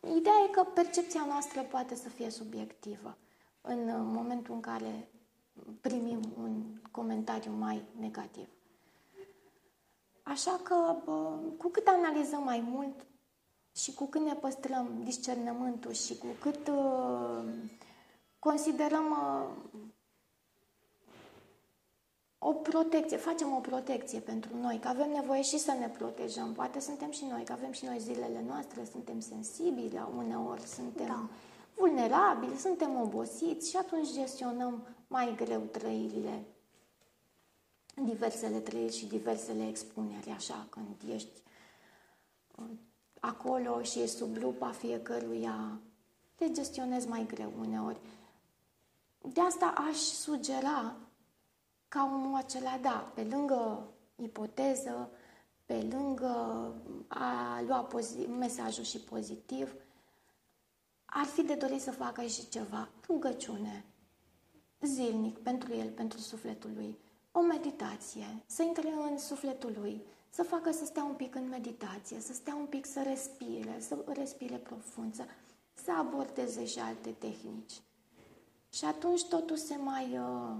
Ideea e că percepția noastră poate să fie subiectivă în momentul în care primim un comentariu mai negativ. Așa că, cu cât analizăm mai mult și cu cât ne păstrăm discernământul și cu cât uh, considerăm uh, o protecție, facem o protecție pentru noi, că avem nevoie și să ne protejăm. Poate suntem și noi, că avem și noi zilele noastre, suntem sensibili uneori, suntem da. vulnerabili, suntem obosiți și atunci gestionăm mai greu trăirile, diversele trăiri și diversele expuneri, așa, când ești uh, acolo și ești sub lupa fiecăruia, te gestionezi mai greu uneori. De asta aș sugera ca omul acela, da, pe lângă ipoteză, pe lângă a lua pozi- mesajul și pozitiv, ar fi de dorit să facă și ceva, rugăciune, zilnic, pentru el, pentru sufletul lui, o meditație, să intre în sufletul lui, să facă să stea un pic în meditație, să stea un pic să respire, să respire profund, să, să abordeze și alte tehnici. Și atunci totul se mai uh,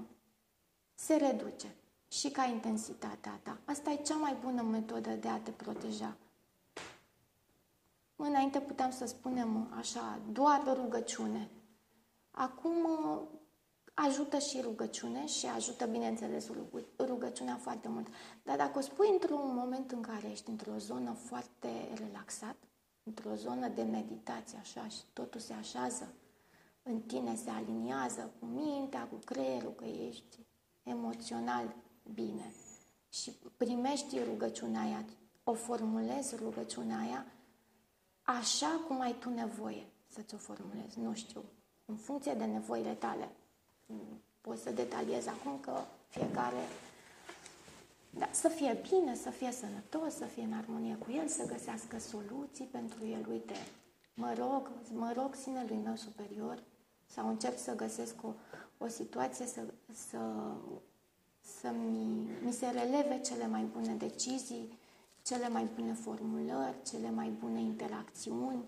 se reduce și ca intensitatea ta. Asta e cea mai bună metodă de a te proteja. Înainte puteam să spunem așa, doar rugăciune. Acum ajută și rugăciune și ajută, bineînțeles, rugăciunea foarte mult. Dar dacă o spui într-un moment în care ești într-o zonă foarte relaxat, într-o zonă de meditație, așa, și totul se așează în tine, se aliniază cu mintea, cu creierul, că ești emoțional bine și primești rugăciunea aia, o formulezi rugăciunea aia așa cum ai tu nevoie să-ți o formulezi. Nu știu, în funcție de nevoile tale. Poți să detaliez acum că fiecare da, să fie bine, să fie sănătos, să fie în armonie cu el, să găsească soluții pentru el. Uite, mă rog, mă rog sinelui meu superior sau încerc să găsesc o, o situație să, să, să mi, mi se releve cele mai bune decizii, cele mai bune formulări, cele mai bune interacțiuni,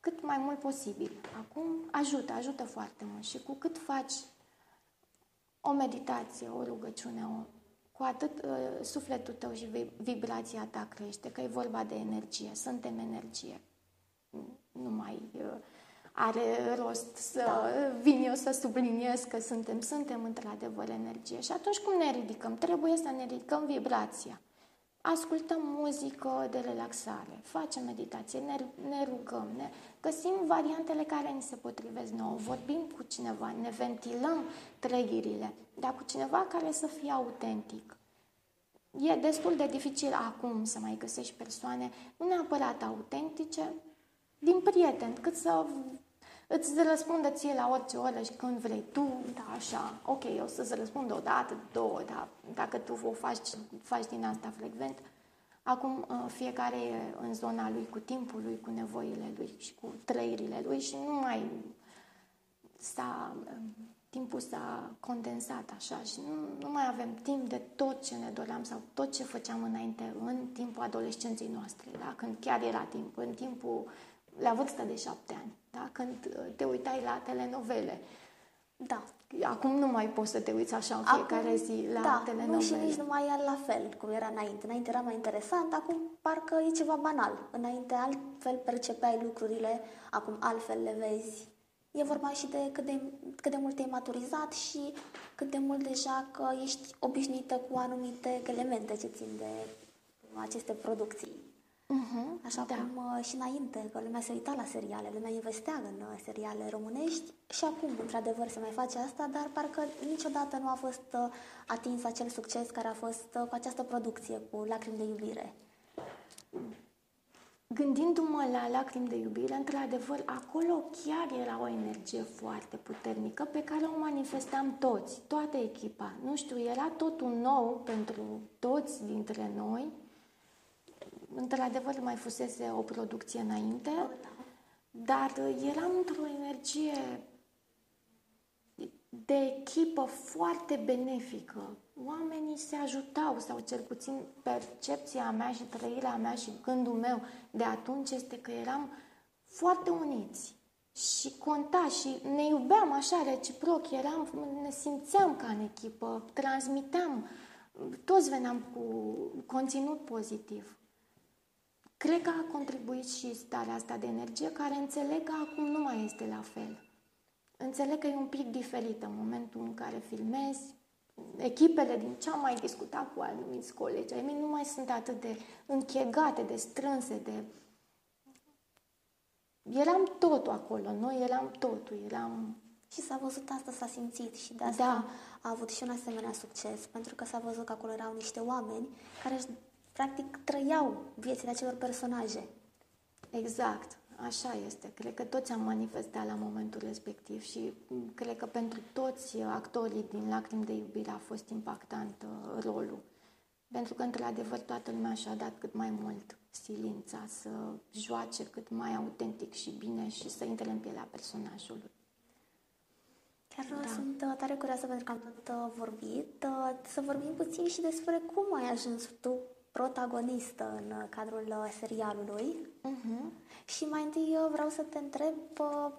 cât mai mult posibil. Acum ajută, ajută foarte mult și cu cât faci o meditație, o rugăciune, o, cu atât uh, sufletul tău și vibrația ta crește, că e vorba de energie, suntem energie. Nu mai uh, are rost să da. vin eu să subliniez că suntem, suntem într-adevăr energie. Și atunci cum ne ridicăm? Trebuie să ne ridicăm vibrația. ascultăm muzică de relaxare, facem meditație, ne, ne rugăm, ne găsim variantele care ni se potrivesc nouă, vorbim cu cineva, ne ventilăm trăirile, dar cu cineva care să fie autentic. E destul de dificil acum să mai găsești persoane, nu neapărat autentice, din prieten, cât să îți răspundă ție la orice oră și când vrei tu, da, așa, ok, o să-ți răspund o dată, două, da, dacă tu o faci, faci din asta frecvent. Acum uh, fiecare e în zona lui, cu timpul lui, cu nevoile lui și cu trăirile lui și nu mai s-a, um, timpul s-a condensat așa și nu, nu mai avem timp de tot ce ne doream sau tot ce făceam înainte în timpul adolescenței noastre, da? când chiar era timp, în timpul la vârsta de șapte ani, da? când uh, te uitai la telenovele. Da. Acum nu mai poți să te uiți așa în fiecare acum, zi la da, telenovele. Nu și nici nu mai e la fel cum era înainte. Înainte era mai interesant, acum parcă e ceva banal. Înainte altfel percepeai lucrurile, acum altfel le vezi. E vorba și de cât de, cât de mult te-ai maturizat și cât de mult deja că ești obișnuită cu anumite elemente ce țin de aceste producții. Uh-huh, Așa da. cum uh, și înainte, că lumea se uita la seriale, lumea investea în uh, seriale românești și acum, într-adevăr, se mai face asta, dar parcă niciodată nu a fost uh, atins acel succes care a fost uh, cu această producție, cu Lacrimi de iubire. Gândindu-mă la Lacrimi de iubire, într-adevăr, acolo chiar era o energie foarte puternică pe care o manifestam toți, toată echipa. Nu știu, era totul nou pentru toți dintre noi, Într-adevăr, mai fusese o producție înainte, dar eram într-o energie de echipă foarte benefică. Oamenii se ajutau, sau cel puțin percepția mea și trăirea mea și gândul meu de atunci este că eram foarte uniți și conta și ne iubeam așa reciproc, eram, ne simțeam ca în echipă, transmiteam, toți veneam cu conținut pozitiv. Cred că a contribuit și starea asta de energie, care înțeleg că acum nu mai este la fel. Înțeleg că e un pic diferită în momentul în care filmezi. Echipele, din ce am mai discutat cu anumiți colegi, ai mei nu mai sunt atât de închegate, de strânse, de... Eram totul acolo, noi eram totul, eram... Și s-a văzut asta, s-a simțit și de asta da. a avut și un asemenea succes, pentru că s-a văzut că acolo erau niște oameni care își practic trăiau viețile acelor personaje. Exact, așa este. Cred că toți am manifestat la momentul respectiv și cred că pentru toți actorii din Lacrimi de iubire a fost impactant uh, rolul. Pentru că, într-adevăr, toată lumea și-a dat cât mai mult silința să joace cât mai autentic și bine și să intre în pielea personajului. Chiar da. sunt uh, tare curioasă pentru că am tot uh, vorbit. Să vorbim puțin și despre cum ai ajuns tu protagonistă în uh, cadrul uh, serialului. Uh-huh. Și mai întâi eu vreau să te întreb uh,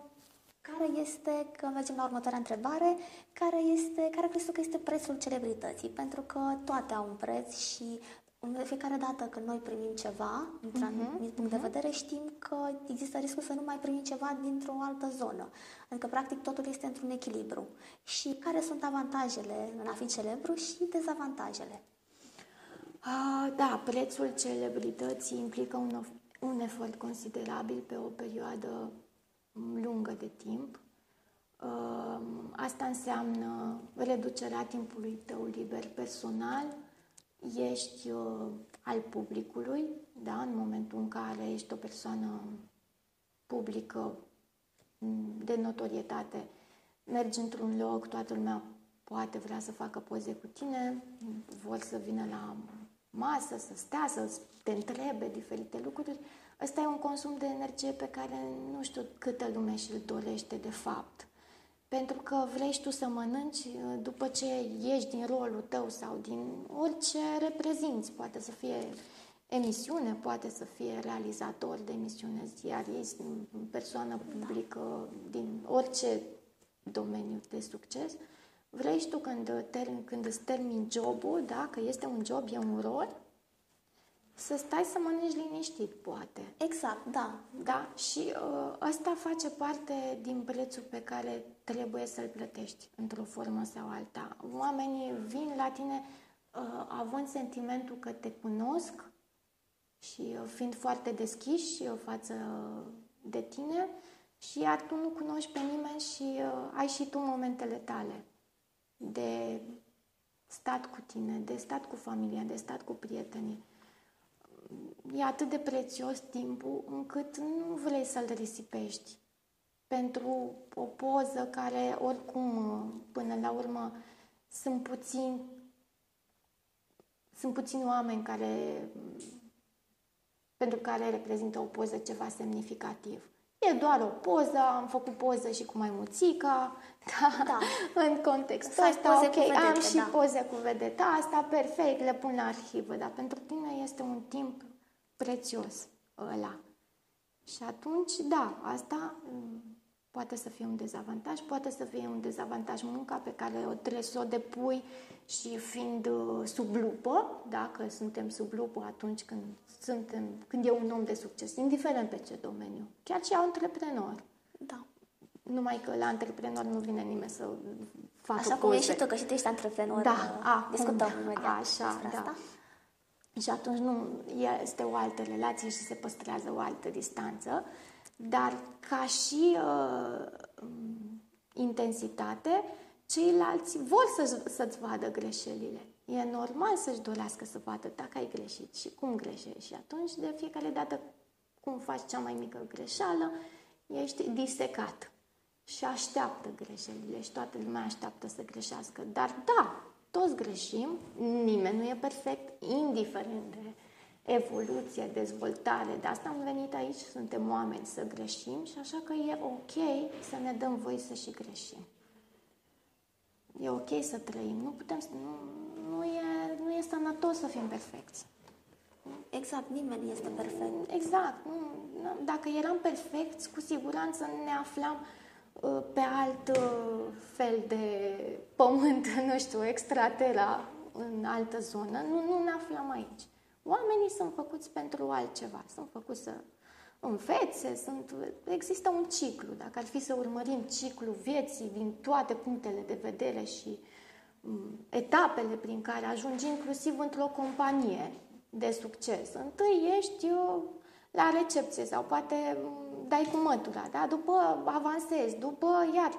care este, că mergem la următoarea întrebare, care este, care crezi că este prețul celebrității? Pentru că toate au un preț și de fiecare dată când noi primim ceva, dintr-un uh-huh, punct uh-huh. de vedere, știm că există riscul să nu mai primim ceva dintr-o altă zonă. Adică, practic, totul este într-un echilibru. Și care sunt avantajele în a fi celebru și dezavantajele? Da, prețul celebrității implică un, un efort considerabil pe o perioadă lungă de timp. Asta înseamnă reducerea timpului tău liber personal, ești al publicului, da, în momentul în care ești o persoană publică de notorietate, mergi într-un loc, toată lumea poate vrea să facă poze cu tine, vor să vină la masă, să stea, să te întrebe diferite lucruri, ăsta e un consum de energie pe care nu știu câtă lume și-l dorește de fapt. Pentru că vrei tu să mănânci uh, după ce ieși din rolul tău sau din orice reprezinți. Poate să fie emisiune, poate să fie realizator de emisiune, ziarist, persoană publică din orice domeniu de succes. Uh, Vrei tu când, termin, când îți termin jobul, da, că este un job, e un rol, să stai să mănânci liniștit, poate. Exact, da. Da, și uh, asta face parte din prețul pe care trebuie să-l plătești într-o formă sau alta. Oamenii vin la tine uh, având sentimentul că te cunosc și uh, fiind foarte deschiși uh, față de tine și iar tu nu cunoști pe nimeni și uh, ai și tu momentele tale de stat cu tine, de stat cu familia, de stat cu prietenii. E atât de prețios timpul încât nu vrei să-l risipești pentru o poză care oricum până la urmă sunt puțini sunt puțini oameni care pentru care reprezintă o poză ceva semnificativ. E doar o poză, am făcut poză și cu maimuțica, da, da. (laughs) în contextul ăsta, ok, vedete, am și da. poze cu vedeta asta, perfect, le pun la arhivă, dar pentru tine este un timp prețios ăla. Și atunci, da, asta Poate să fie un dezavantaj, poate să fie un dezavantaj munca pe care o trebuie să o depui și fiind uh, sub lupă, dacă suntem sub lupă atunci când, suntem, când e un om de succes, indiferent pe ce domeniu, chiar și antreprenor. Da. Numai că la antreprenor nu vine nimeni să facă Așa cum ești și tu, că și tu ești antreprenor. Da, uh, acum, discutăm imediat așa, da. asta. Și atunci nu este o altă relație și se păstrează o altă distanță. Dar ca și uh, intensitate, ceilalți vor să, să-ți vadă greșelile. E normal să-și dorească să vadă dacă ai greșit și cum greșești. Și atunci, de fiecare dată, cum faci cea mai mică greșeală, ești disecat și așteaptă greșelile și toată lumea așteaptă să greșească. Dar da, toți greșim, nimeni nu e perfect, indiferent de evoluție, dezvoltare. De asta am venit aici, suntem oameni să greșim și așa că e ok să ne dăm voie să și greșim. E ok să trăim. Nu putem, nu, nu, e, nu e sănătos să fim perfecți. Exact, nimeni este perfect. Exact. Nu, dacă eram perfecți, cu siguranță ne aflam uh, pe alt uh, fel de pământ, (laughs) nu știu, extratera, în altă zonă. Nu, nu ne aflam aici. Oamenii sunt făcuți pentru altceva, sunt făcuți să învețe, sunt, există un ciclu. Dacă ar fi să urmărim ciclul vieții din toate punctele de vedere și um, etapele prin care ajungi inclusiv într-o companie de succes. Întâi ești eu, uh, la recepție sau poate um, dai cu mătura, da? după avansezi, după iar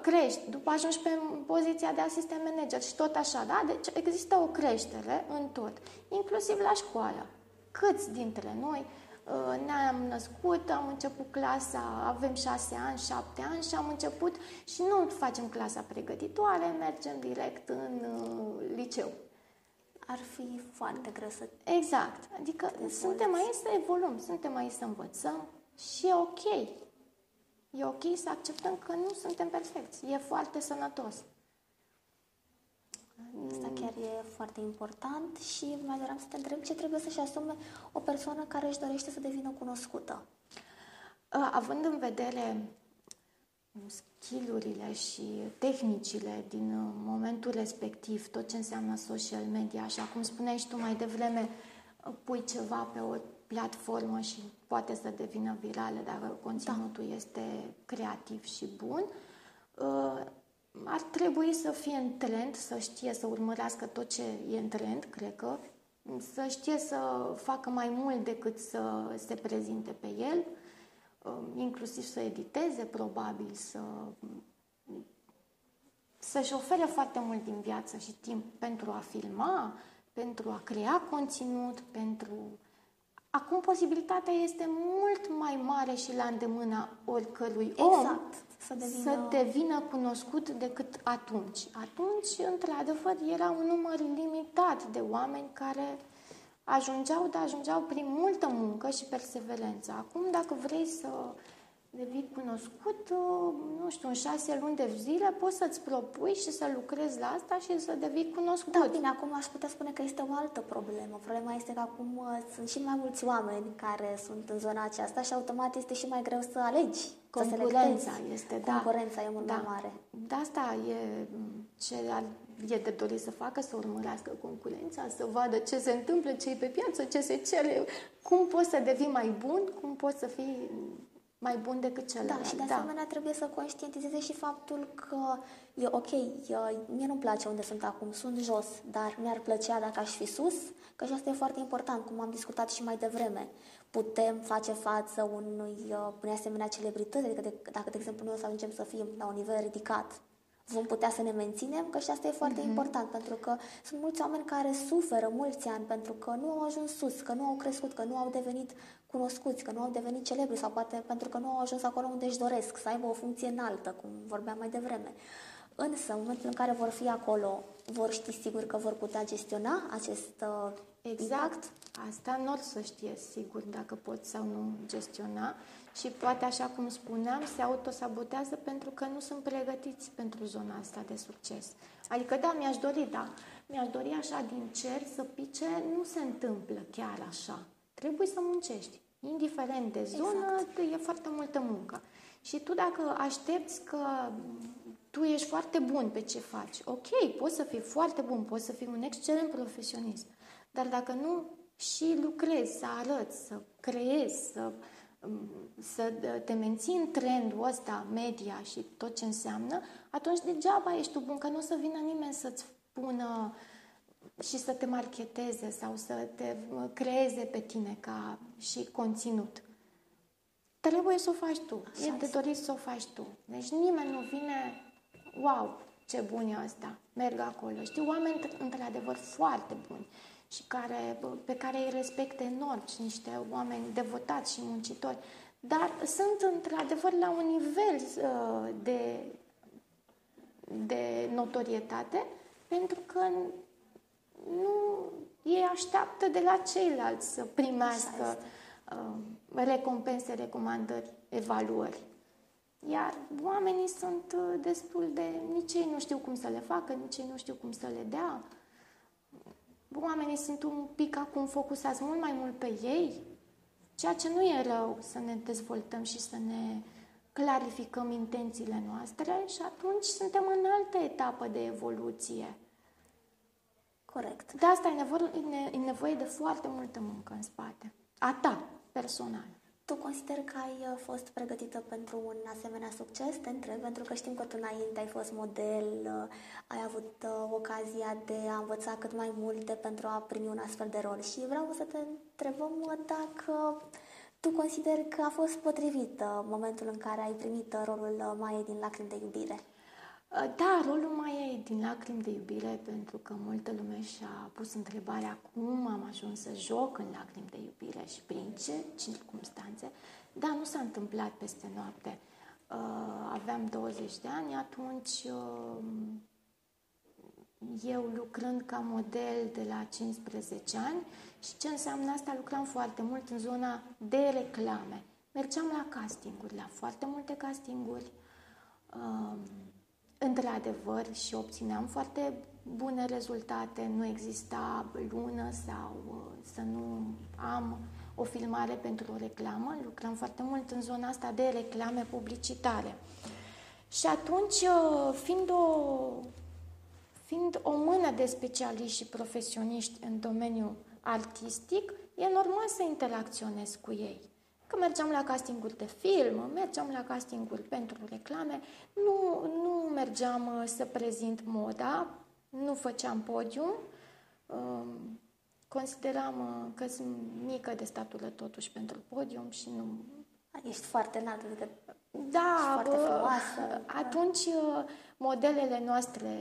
crești, după ajungi pe poziția de asistent manager și tot așa, da? Deci există o creștere în tot, inclusiv la școală. Câți dintre noi uh, ne-am născut, am început clasa, avem șase ani, șapte ani și am început și nu facem clasa pregătitoare, mergem direct în uh, liceu. Ar fi foarte greu să... Exact. Adică suntem aici să evoluăm, suntem aici să învățăm și e ok E ok să acceptăm că nu suntem perfecți. E foarte sănătos. Asta chiar e foarte important și mai doream să te întreb ce trebuie să-și asume o persoană care își dorește să devină cunoscută. Având în vedere skillurile și tehnicile din momentul respectiv, tot ce înseamnă social media, așa cum spuneai și tu mai devreme, pui ceva pe o platformă și poate să devină virală dacă conținutul da. este creativ și bun, uh, ar trebui să fie în trend, să știe să urmărească tot ce e în trend, cred că, să știe să facă mai mult decât să se prezinte pe el, uh, inclusiv să editeze, probabil, să să-și ofere foarte mult din viață și timp pentru a filma, pentru a crea conținut, pentru Acum posibilitatea este mult mai mare și la îndemâna oricărui exact, om să devină... să devină cunoscut decât atunci. Atunci, într-adevăr, era un număr limitat de oameni care ajungeau, dar ajungeau prin multă muncă și perseverență. Acum, dacă vrei să devii cunoscut, uh, nu știu, în șase luni de zile poți să-ți propui și să lucrezi la asta și să devii cunoscut. Da, bine, acum aș putea spune că este o altă problemă. Problema este că acum uh, sunt și mai mulți oameni care sunt în zona aceasta și automat este și mai greu să alegi. Concurența să este, da. Concurența e mult da. mai mare. Da, asta e ce e de dorit să facă, să urmărească concurența, să vadă ce se întâmplă, ce e pe piață, ce se cere, cum poți să devii mai bun, cum poți să fii mai bun decât celălalt. Da, și de asemenea da. trebuie să conștientizeze și faptul că e ok, e, mie nu-mi place unde sunt acum, sunt jos, dar mi-ar plăcea dacă aș fi sus, că și asta e foarte important, cum am discutat și mai devreme. Putem face față unui, uh, unei asemenea celebrități, adică de, dacă, de exemplu, noi o să ajungem să fim la un nivel ridicat, vom putea să ne menținem, că și asta e foarte mm-hmm. important, pentru că sunt mulți oameni care suferă mulți ani pentru că nu au ajuns sus, că nu au crescut, că nu au devenit cunoscuți, că nu au devenit celebri sau poate pentru că nu au ajuns acolo unde își doresc, să aibă o funcție înaltă, cum vorbeam mai devreme. Însă, în momentul în care vor fi acolo, vor ști sigur că vor putea gestiona acest uh, Exact. Asta nu o să știe sigur dacă pot sau nu gestiona și poate, așa cum spuneam, se autosabotează pentru că nu sunt pregătiți pentru zona asta de succes. Adică, da, mi-aș dori, da, mi-aș dori așa din cer să pice, nu se întâmplă chiar așa. Trebuie să muncești. Indiferent de zonă, exact. e foarte multă muncă. Și tu dacă aștepți că tu ești foarte bun pe ce faci, ok, poți să fii foarte bun, poți să fii un excelent profesionist, dar dacă nu și lucrezi, să arăți, să creezi, să, să te menții în trendul ăsta, media și tot ce înseamnă, atunci degeaba ești tu bun, că nu o să vină nimeni să-ți pună și să te marketeze sau să te creeze pe tine ca și conținut. Trebuie să o faci tu. Așa e de dorit să o faci tu. Deci nimeni nu vine, wow, ce bun e asta, merg acolo. Știi, oameni într-adevăr foarte buni și care, pe care îi respect enorm și niște oameni devotați și muncitori, dar sunt într-adevăr la un nivel uh, de, de notorietate pentru că nu ei așteaptă de la ceilalți să primească uh, recompense, recomandări, evaluări. Iar oamenii sunt uh, destul de... Nici ei nu știu cum să le facă, nici ei nu știu cum să le dea. Oamenii sunt un pic acum focusați mult mai mult pe ei, ceea ce nu e rău să ne dezvoltăm și să ne clarificăm intențiile noastre și atunci suntem în altă etapă de evoluție. Corect. De asta e nevoie, e nevoie de foarte multă muncă în spate. A ta, personal. Tu consider că ai uh, fost pregătită pentru un asemenea succes? Te întreb, pentru că știm că tu înainte ai fost model, uh, ai avut uh, ocazia de a învăța cât mai multe pentru a primi un astfel de rol și vreau să te întrebăm dacă tu consideri că a fost potrivit momentul în care ai primit rolul Maiei din Lacrimi de iubire? Da, rolul mai e din lacrimi de iubire, pentru că multă lume și-a pus întrebarea cum am ajuns să joc în lacrimi de iubire și prin ce circunstanțe. Da, nu s-a întâmplat peste noapte. Uh, aveam 20 de ani, atunci uh, eu lucrând ca model de la 15 ani și ce înseamnă asta, lucram foarte mult în zona de reclame. Mergeam la castinguri, la foarte multe castinguri. Uh, într-adevăr și obțineam foarte bune rezultate, nu exista lună sau uh, să nu am o filmare pentru o reclamă, lucram foarte mult în zona asta de reclame publicitare. Și atunci, uh, fiind o, fiind o mână de specialiști și profesioniști în domeniul artistic, e normal să interacționez cu ei. Că mergeam la castinguri de film, mergeam la castinguri pentru reclame, nu, nu mergeam uh, să prezint moda, nu făceam podium, um, consideram uh, că sunt mică de statură totuși pentru podium și nu... Ești foarte înaltă, adică da, foarte frumoasă. Atunci uh, modelele noastre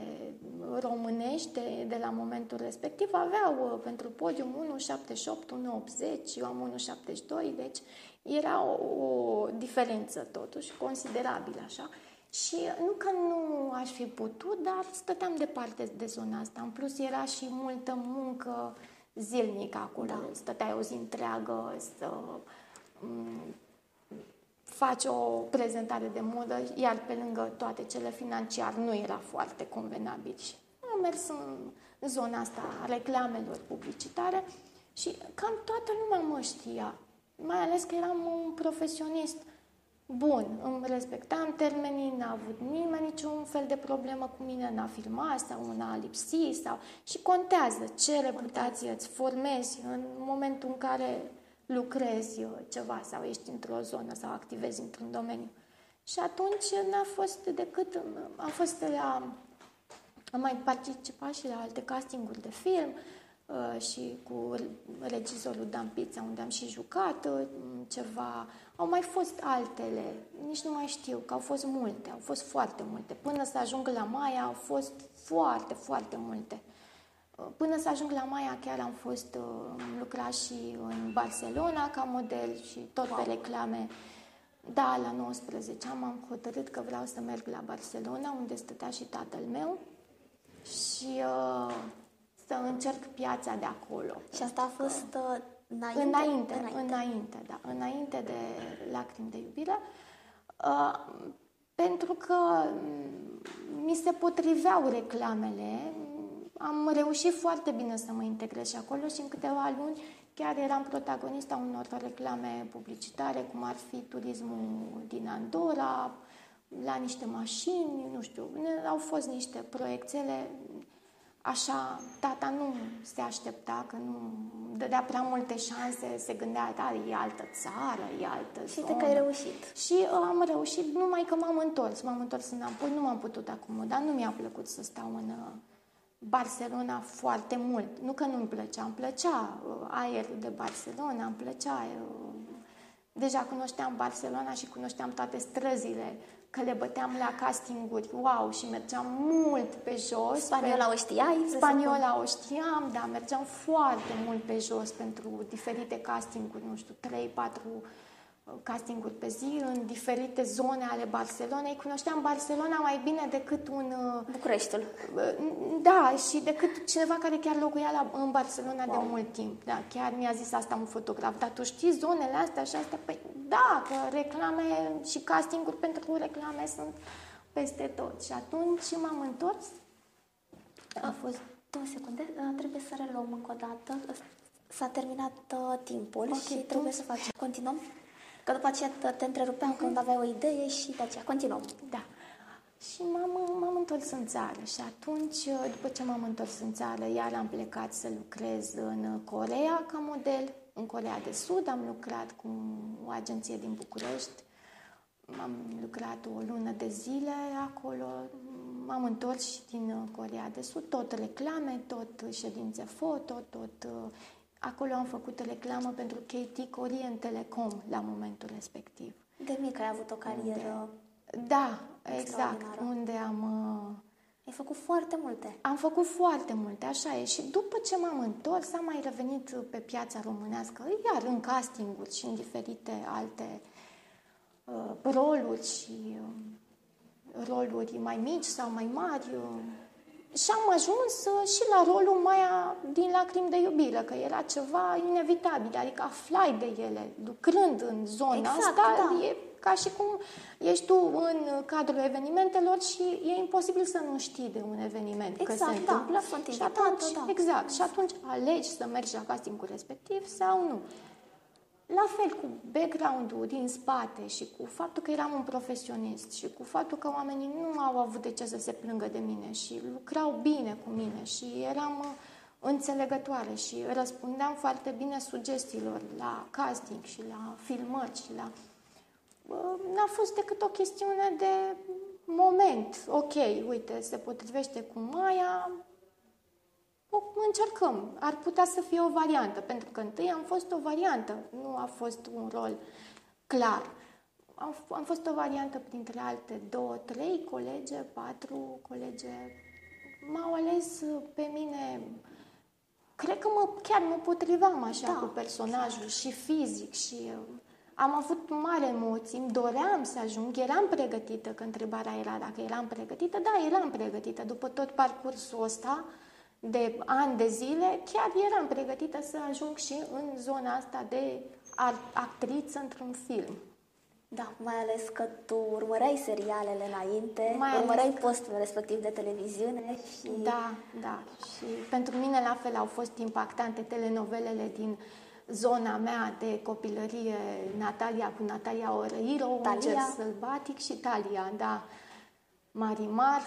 românești de, de la momentul respectiv aveau pentru podium 1,78, 1,80, eu am 1,72, deci era o, o diferență totuși considerabilă așa. Și nu că nu aș fi putut, dar stăteam departe de zona asta. În plus era și multă muncă zilnică acolo. Da. Stăteai o zi întreagă să m- faci o prezentare de modă, iar pe lângă toate cele financiar nu era foarte convenabil. Și am mers în, în zona asta a reclamelor publicitare și cam toată lumea mă știa mai ales că eram un profesionist bun, îmi respectam termenii, n-a avut nimeni niciun fel de problemă cu mine, n-a filmat sau n-a lipsit sau... Și contează ce reputație îți formezi în momentul în care lucrezi ceva sau ești într-o zonă sau activezi într-un domeniu. Și atunci n-a fost decât, am fost la, am mai participat și la alte castinguri de film uh, și cu regizorul Dan Pizza, unde am și jucat uh, ceva. Au mai fost altele, nici nu mai știu, că au fost multe, au fost foarte multe. Până să ajung la Maia au fost foarte, foarte multe. Uh, până să ajung la Maia chiar am fost, am lucrat și în Barcelona ca model și tot wow. pe reclame da, la 19 am, am hotărât că vreau să merg la Barcelona, unde stătea și tatăl meu și uh, să încerc piața de acolo. Și asta a fost uh, înainte? Înainte, înainte, înainte, da, înainte de lacrimi de iubire. Uh, pentru că mi se potriveau reclamele, am reușit foarte bine să mă integrez și acolo și în câteva luni Chiar eram protagonista unor reclame publicitare, cum ar fi turismul din Andorra, la niște mașini, nu știu, au fost niște proiectele așa, tata nu se aștepta, că nu dădea prea multe șanse, se gândea, da, e altă țară, e altă Și de că ai reușit. Și uh, am reușit, numai că m-am întors, m-am întors înapoi, nu m-am putut acomoda, nu mi-a plăcut să stau în, uh, Barcelona foarte mult. Nu că nu-mi plăcea, îmi plăcea uh, aerul de Barcelona, îmi plăcea... Uh, deja cunoșteam Barcelona și cunoșteam toate străzile, că le băteam la castinguri, wow, și mergeam mult pe jos. Spaniola pe... o știai? Spaniola o știam, da, mergeam foarte mult pe jos pentru diferite castinguri, nu știu, 3-4 castinguri pe zi în diferite zone ale Barcelonei. Cunoșteam Barcelona mai bine decât un... Uh, Bucureștiul. Uh, da, și decât cineva care chiar locuia la, în Barcelona wow. de mult timp. Da, chiar mi-a zis asta un fotograf. Dar tu știi zonele astea și astea? Păi da, că reclame și castinguri pentru reclame sunt peste tot. Și atunci m-am întors. A fost... Două secunde, uh, trebuie să reluăm încă o dată. S-a terminat uh, timpul okay, și trebuie să facem. Continuăm? Că după aceea te întrerupeam uh-huh. când aveai o idee și de aceea continuăm. Da. Și m-am, m-am întors în țară și atunci, după ce m-am întors în țară, iar am plecat să lucrez în Corea ca model, în Corea de Sud. Am lucrat cu o agenție din București. Am lucrat o lună de zile acolo. M-am întors și din Corea de Sud, tot reclame, tot ședințe foto, tot Acolo am făcut reclamă pentru KT Korean Telecom la momentul respectiv. De mic ai avut o carieră Da, exact, unde am... Uh, ai făcut foarte multe. Am făcut foarte multe, așa e. Și după ce m-am întors, am mai revenit pe piața românească, iar în castinguri și în diferite alte uh, roluri și uh, roluri mai mici sau mai mari. Uh, și am ajuns uh, și la rolul Maia din Lacrimi de iubire, că era ceva inevitabil, adică aflai de ele, lucrând în zona exact, asta, da. e ca și cum ești tu în cadrul evenimentelor și e imposibil să nu știi de un eveniment exact, că se da, întâmplă. și atunci, da. exact, și atunci alegi să mergi la castingul respectiv sau nu. La fel cu background-ul din spate și cu faptul că eram un profesionist și cu faptul că oamenii nu au avut de ce să se plângă de mine și lucrau bine cu mine și eram uh, înțelegătoare și răspundeam foarte bine sugestiilor la casting și la filmări și la... N-a fost decât o chestiune de moment. Ok, uite, se potrivește cu Maia, o încercăm. Ar putea să fie o variantă, pentru că întâi am fost o variantă, nu a fost un rol clar. Am, am fost o variantă printre alte două, trei colege, patru colege. M-au ales pe mine, cred că mă, chiar mă potrivam așa da, cu personajul exact. și fizic și uh, am avut mare emoții, îmi doream să ajung, eram pregătită, că întrebarea era dacă eram pregătită, da, eram pregătită. După tot parcursul ăsta, de ani de zile, chiar eram pregătită să ajung și în zona asta de actriță într-un film. Da, mai ales că tu urmăreai serialele înainte, mai urmăreai că... postul respectiv de televiziune și... Da, da. Și pentru mine la fel au fost impactante telenovelele din zona mea de copilărie, Natalia cu Natalia Orăiro, Unger Sălbatic și Talia, da. Marimar,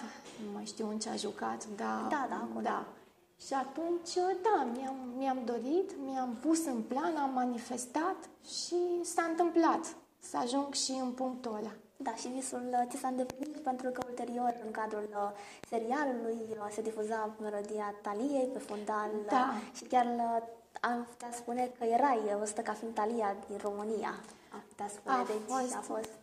nu mai știu în ce a jucat, da. Da, da, acolo. da. Și atunci, da, mi-am, mi-am dorit, mi-am pus în plan, am manifestat și s-a întâmplat să ajung și în punctul ăla. Da, și visul uh, ți s-a îndeplinit pentru că ulterior, în cadrul uh, serialului, uh, se difuza melodia Taliei pe fundal Da. și chiar am putea spune că erai văzută ca fiind Talia din România. Am putea spune, A deci fost. a fost...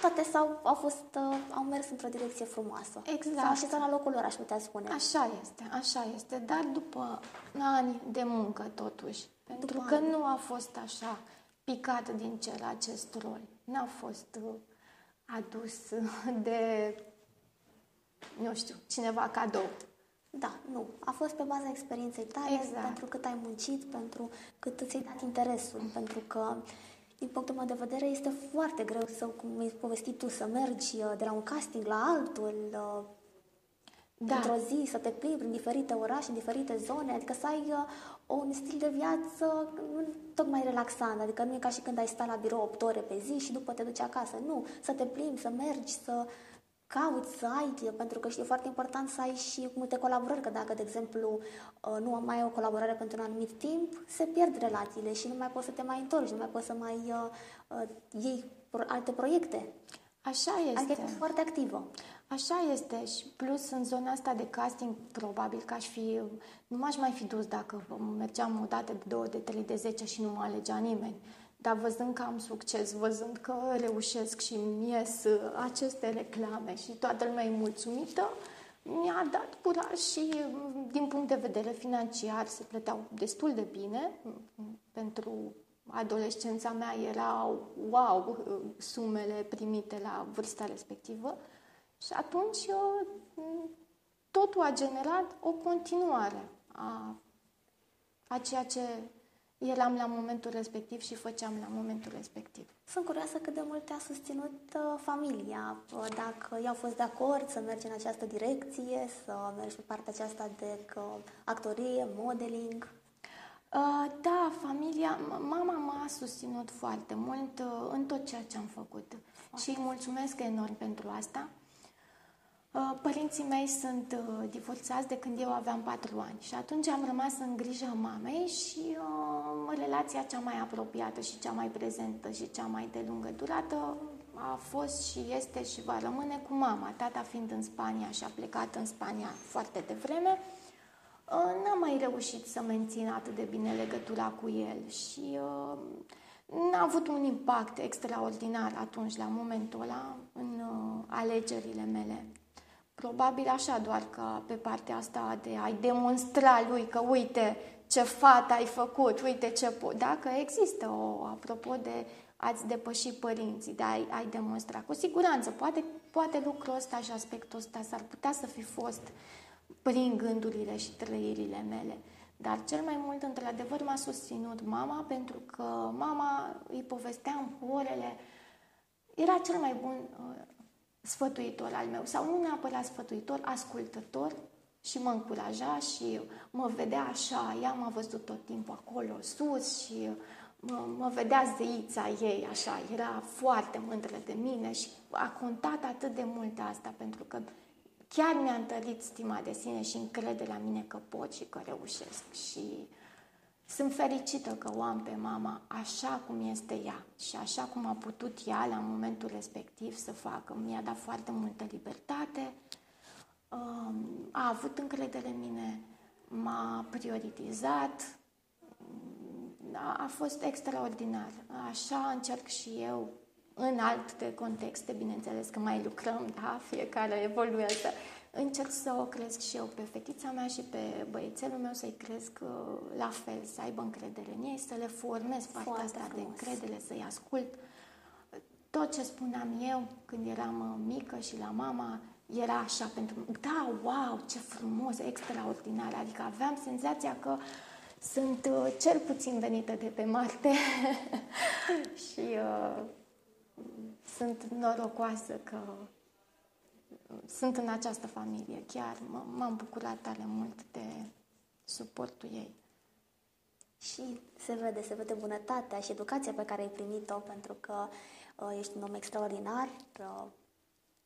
Toate s-au, au, fost, au mers într-o direcție frumoasă. Exact. Sau și la locul lor, aș putea spune. Așa este, așa este, dar după ani de muncă totuși. Pentru După că ani. nu a fost așa picat din cer acest rol. N-a fost uh, adus de, nu știu, cineva cadou. Da, nu. A fost pe baza experienței tale, Exact. pentru cât ai muncit, pentru cât îți ai dat interesul, pentru că, din punctul meu de vedere, este foarte greu să, cum mi-ai povestit tu, să mergi uh, de la un casting la altul, uh, Da. într-o zi, să te plimbi prin diferite orașe, în diferite zone, adică să ai uh, un stil de viață nu tocmai relaxant, adică nu e ca și când ai sta la birou 8 ore pe zi și după te duci acasă, nu, să te plimbi, să mergi, să cauți, să ai, pentru că știi, e foarte important să ai și multe colaborări, că dacă, de exemplu, uh, nu mai ai o colaborare pentru un anumit timp, se pierd relațiile și nu mai poți să te mai întorci, nu mai poți să mai uh, uh, iei pro- alte proiecte. Așa Adică este. ești foarte activă. Așa este și plus în zona asta de casting probabil că aș fi, nu m-aș mai fi dus dacă mergeam o dată, de două, de trei, de zece și nu mă alegea nimeni. Dar văzând că am succes, văzând că reușesc și îmi ies uh, aceste reclame și toată lumea e mulțumită, mi-a dat curaj și mm, din punct de vedere financiar se plăteau destul de bine. Mm, pentru adolescența mea erau wow uh, sumele primite la vârsta respectivă. Și atunci eu, m, totul a generat o continuare a, a ceea ce eram la momentul respectiv și făceam la momentul respectiv. Sunt curioasă cât de mult te-a susținut uh, familia, uh, dacă i-au fost de acord să mergi în această direcție, să mergi pe partea aceasta de uh, actorie, modeling. Uh, Da, familia, m- mama m-a susținut foarte mult uh, în tot ceea ce am făcut și îi mulțumesc enorm pentru asta. Uh, Părinții mei sunt uh, divorțați de când eu aveam patru ani și atunci am rămas în grija mamei și uh, relația cea mai apropiată și cea mai prezentă și cea mai de lungă durată a fost și este și va rămâne cu mama. Tata fiind în Spania și a plecat în Spania foarte devreme, uh, n-am mai reușit să mențin atât de bine legătura cu el și uh, n-a avut un impact extraordinar atunci, la momentul ăla, în uh, alegerile mele. Probabil așa, doar că pe partea asta de a-i demonstra lui că uite ce fată ai făcut, uite ce po- Dacă există o, apropo de a-ți depăși părinții, de a-i, a-i demonstra. Cu siguranță, poate, poate lucrul ăsta și aspectul ăsta s-ar putea să fi fost prin gândurile și trăirile mele. Dar cel mai mult, într-adevăr, m-a susținut mama, pentru că mama îi povesteam cu orele, era cel mai bun uh, sfătuitor al meu, sau nu neapărat sfătuitor, ascultător și mă încuraja și mă vedea așa, ea m-a văzut tot timpul acolo sus și mă, mă vedea zeița ei așa, era foarte mândră de mine și a contat atât de mult asta pentru că chiar mi-a întărit stima de sine și încrederea în mine că pot și că reușesc. Și sunt fericită că o am pe mama așa cum este ea și așa cum a putut ea la momentul respectiv să facă. Mi-a dat foarte multă libertate, um, a avut încredere în mine, m-a prioritizat, a, a fost extraordinar. Așa încerc și eu în alte contexte, bineînțeles că mai lucrăm, da, fiecare evoluează. Încerc să o cresc și eu pe fetița mea și pe băiețelul meu, să-i cresc uh, la fel, să aibă încredere în ei, să le formez partea Foarte asta de frumos. încredere, să-i ascult. Tot ce spuneam eu când eram uh, mică și la mama era așa pentru mine. Da, wow, ce frumos, extraordinar. Adică aveam senzația că sunt uh, cel puțin venită de pe Marte (laughs) și uh, sunt norocoasă că sunt în această familie. Chiar m- m-am bucurat tare mult de suportul ei. Și se vede, se vede bunătatea și educația pe care ai primit-o, pentru că uh, ești un om extraordinar, uh,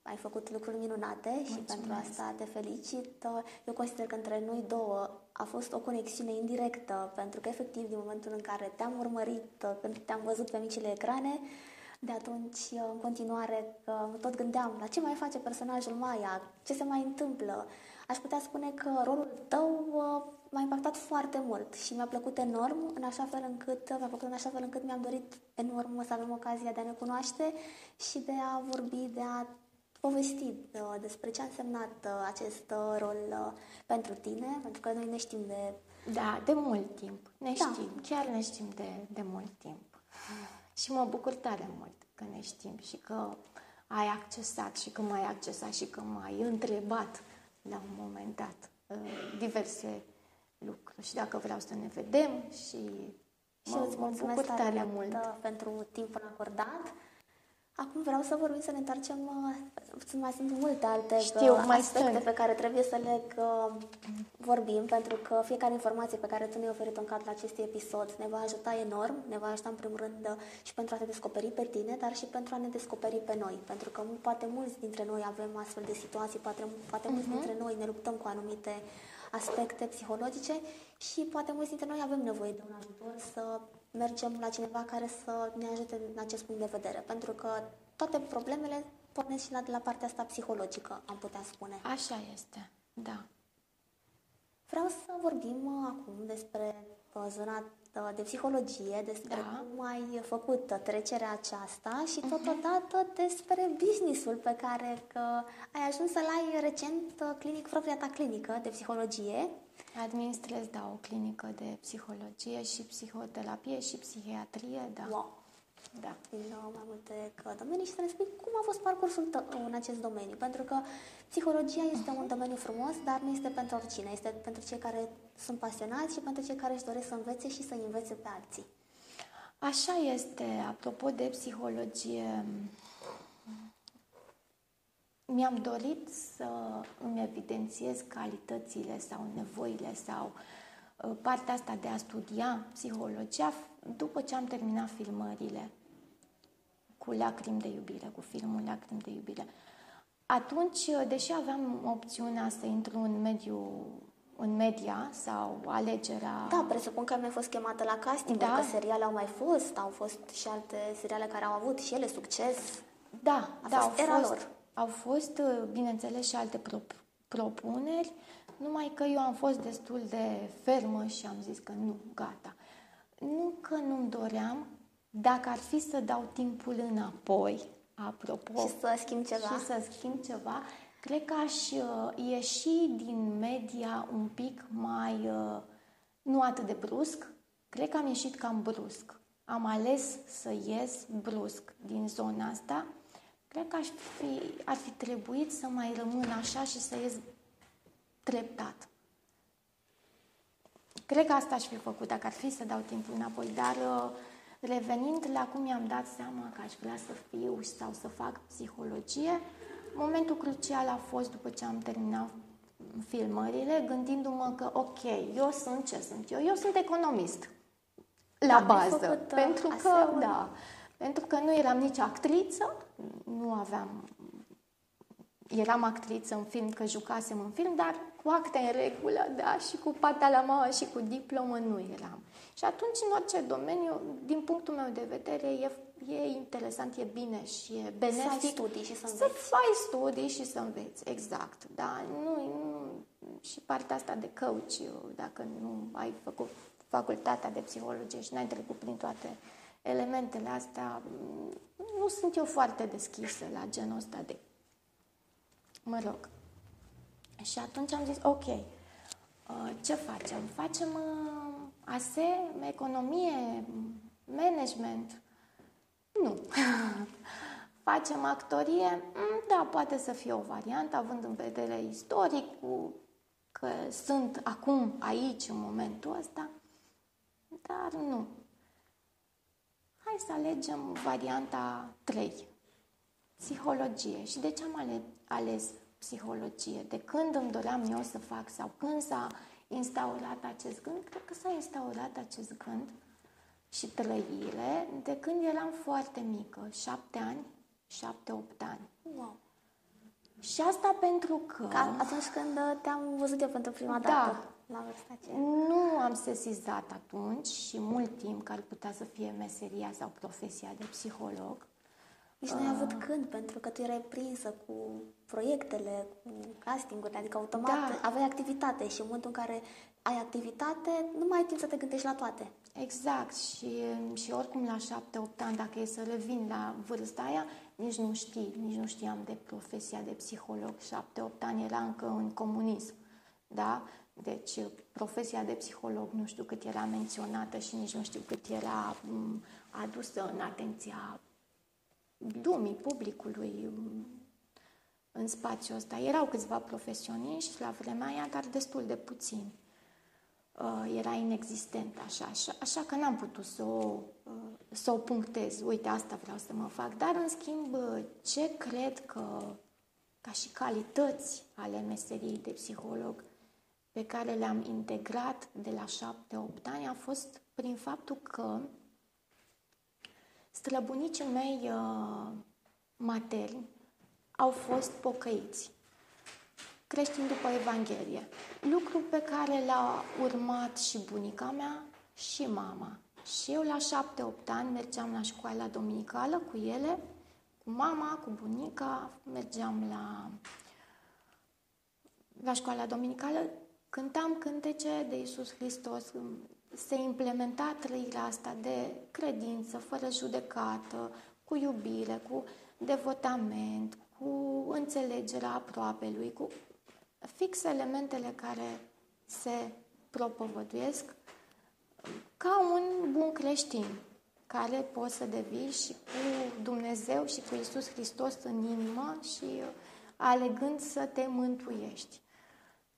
ai făcut lucruri minunate Mulțumesc. și pentru asta te felicit. Eu consider că între noi două a fost o conexiune indirectă, pentru că efectiv din momentul în care te-am urmărit, când te-am văzut pe micile ecrane, de atunci, în continuare, tot gândeam la ce mai face personajul Maia, ce se mai întâmplă. Aș putea spune că rolul tău m-a impactat foarte mult și mi-a plăcut enorm, în așa fel încât, mi-a plăcut în așa fel încât mi-am dorit enorm să avem ocazia de a ne cunoaște și de a vorbi, de a povesti uh, despre ce a însemnat uh, acest uh, rol pentru tine, pentru că noi ne știm de... Da, de mult timp. Ne da. știm, chiar ne știm de, de mult timp. (laughs) Și mă bucur tare mult că ne știm și că ai accesat și că m-ai accesat și că m-ai întrebat la un moment dat diverse lucruri. Și dacă vreau să ne vedem și, și mă, îți mulțumesc bucur tare mult pentru timpul acordat. Acum vreau să vorbim, să ne întoarcem, uh, mai sunt multe alte Știu, uh, mai aspecte stând. pe care trebuie să le uh, vorbim, pentru că fiecare informație pe care tu ne-ai oferit în cadrul acestui episod ne va ajuta enorm, ne va ajuta în primul rând uh, și pentru a te descoperi pe tine, dar și pentru a ne descoperi pe noi, pentru că poate mulți dintre noi avem astfel de situații, poate, poate uh-huh. mulți mhm. dintre noi ne luptăm cu anumite aspecte psihologice și poate mulți dintre noi avem nevoie de un ajutor să mergem la cineva care să ne ajute în acest punct de vedere, pentru că toate problemele pornesc și la, de la partea asta psihologică, am putea spune. Așa este, da. Vreau să vorbim uh, acum despre uh, zona uh, de psihologie, despre da. cum ai făcut trecerea aceasta și mhm. totodată uh-huh. despre businessul pe care că ai ajuns să-l ai recent clinic, propria ta clinică de psihologie. Administrez, da, o clinică de psihologie și psihoterapie și psihiatrie, da. Wow. Da. Din mai multe domenii și să ne spui cum a fost parcursul tău în acest domeniu. Pentru că psihologia este un domeniu frumos, dar nu este pentru oricine. Este pentru cei care sunt pasionați și pentru cei care își doresc să învețe și să învețe pe alții. Așa este. Apropo de psihologie, mi-am dorit să îmi evidențiez calitățile sau nevoile sau uh, partea asta de a studia psihologia după ce am terminat filmările cu Lacrimi de iubire, cu filmul Lacrimi de iubire. Atunci, deși aveam opțiunea să intru în mediu în media sau alegerea... Da, presupun că mi-a fost chemată la casting, da. că seriale au mai fost, au fost și alte seriale care au avut și ele succes. Da, A da, fost au era fost, lor. au fost, bineînțeles, și alte pro- propuneri, numai că eu am fost destul de fermă și am zis că nu, gata. Nu că nu-mi doream, dacă ar fi să dau timpul înapoi, apropo... Și să schimb ceva. Și să schimb ceva, cred că aș uh, ieși din media un pic mai... Uh, nu atât de brusc, cred că am ieșit cam brusc. Am ales să ies brusc din zona asta. Cred că aș fi, ar fi trebuit să mai rămân așa și să ies treptat. Cred că asta aș fi făcut dacă ar fi să dau timpul înapoi, dar uh, revenind la cum mi-am dat seama că aș vrea să fiu sau să fac psihologie, momentul crucial a fost după ce am terminat filmările, gândindu-mă că, ok, eu sunt ce sunt eu? Eu sunt economist, la da, bază. Făcut, uh, pentru că, aseori. da, pentru că nu eram nici actriță, nu aveam eram actriță în film, că jucasem în film, dar cu acte în regulă, da, și cu pata la mama și cu diplomă nu eram. Și atunci, în orice domeniu, din punctul meu de vedere, e, e interesant, e bine și e benefic. Să ai studii și să înveți. Să faci studii și să înveți, exact, da. Nu, nu, și partea asta de coach, dacă nu ai făcut facultatea de psihologie și n-ai trecut prin toate elementele astea, nu sunt eu foarte deschisă la genul ăsta de Mă rog. Și atunci am zis, ok, uh, ce facem? Facem uh, ASE, economie, management? Nu. (laughs) facem actorie? Mm, da, poate să fie o variantă, având în vedere istoricul, că sunt acum aici, în momentul ăsta, dar nu. Hai să alegem varianta 3, psihologie. Și de ce am ales ales psihologie. De când îmi doream eu să fac sau când s-a instaurat acest gând, cred că s-a instaurat acest gând și trăire de când eram foarte mică, șapte ani, șapte, opt ani. Wow. Și asta pentru că... Ca atunci când uh, te-am văzut eu pentru prima Da. dată la vârsta aceea. Nu am sesizat atunci și mult timp că ar putea să fie meseria sau profesia de psiholog. Nici nu ai avut când, pentru că tu erai prinsă cu proiectele, cu castingurile, adică automat Da. aveai activitate și în momentul în care ai activitate, nu mai ai timp să te gândești la toate. Exact și, și oricum la 7-8 ani, dacă e să revin la vârsta aia, nici nu știi, nici nu știam de profesia de psiholog. 7-8 ani era încă în comunism, da? Deci profesia de psiholog nu știu cât era menționată și nici nu știu cât era m, adusă în atenția lumii, publicului, m, în spațiul ăsta. Erau câțiva profesioniști la vremea aia, dar destul de puțini. Uh, era inexistent așa, așa, așa că n-am putut să o, uh, să o punctez. Uite, asta vreau să mă fac. Dar, în schimb, uh, ce cred că, ca și calități ale meseriei de psiholog, pe care le-am integrat de la 7-8 ani, a fost prin faptul că străbunicii mei uh, materni au fost pocăiți creștini după Evanghelie. Lucru pe care l-a urmat și bunica mea și mama. Și eu la șapte-opt ani mergeam la școala dominicală cu ele, cu mama, cu bunica, mergeam la, la școala dominicală, cântam cântece de Iisus Hristos, se implementa trăirea asta de credință, fără judecată, cu iubire, cu devotament, cu înțelegerea aproapelui, cu fix elementele care se propovăduiesc ca un bun creștin care poți să devii și cu Dumnezeu și cu Isus Hristos în inimă și uh, alegând să te mântuiești.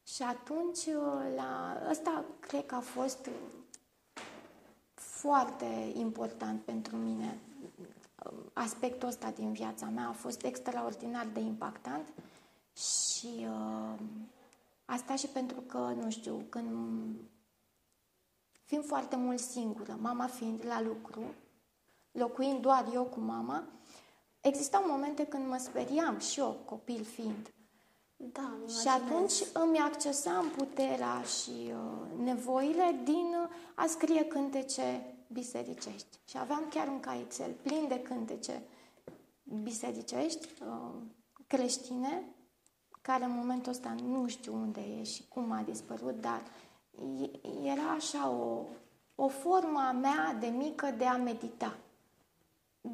Și atunci, uh, la ăsta cred că a fost foarte important pentru mine. Aspectul ăsta din viața mea a fost extraordinar de impactant și uh, asta și pentru că, nu știu, când fiind foarte mult singură, mama fiind la lucru, locuind doar eu cu mama, existau momente când mă speriam și eu, copil fiind. Da, îmi Și imaginez. atunci îmi accesam puterea și uh, nevoile din uh, a scrie cântece bisericești. Și aveam chiar un caietel plin de cântece bisericești, uh, creștine, care în momentul ăsta nu știu unde e și cum a dispărut, dar e- era așa o, o formă a mea de mică de a medita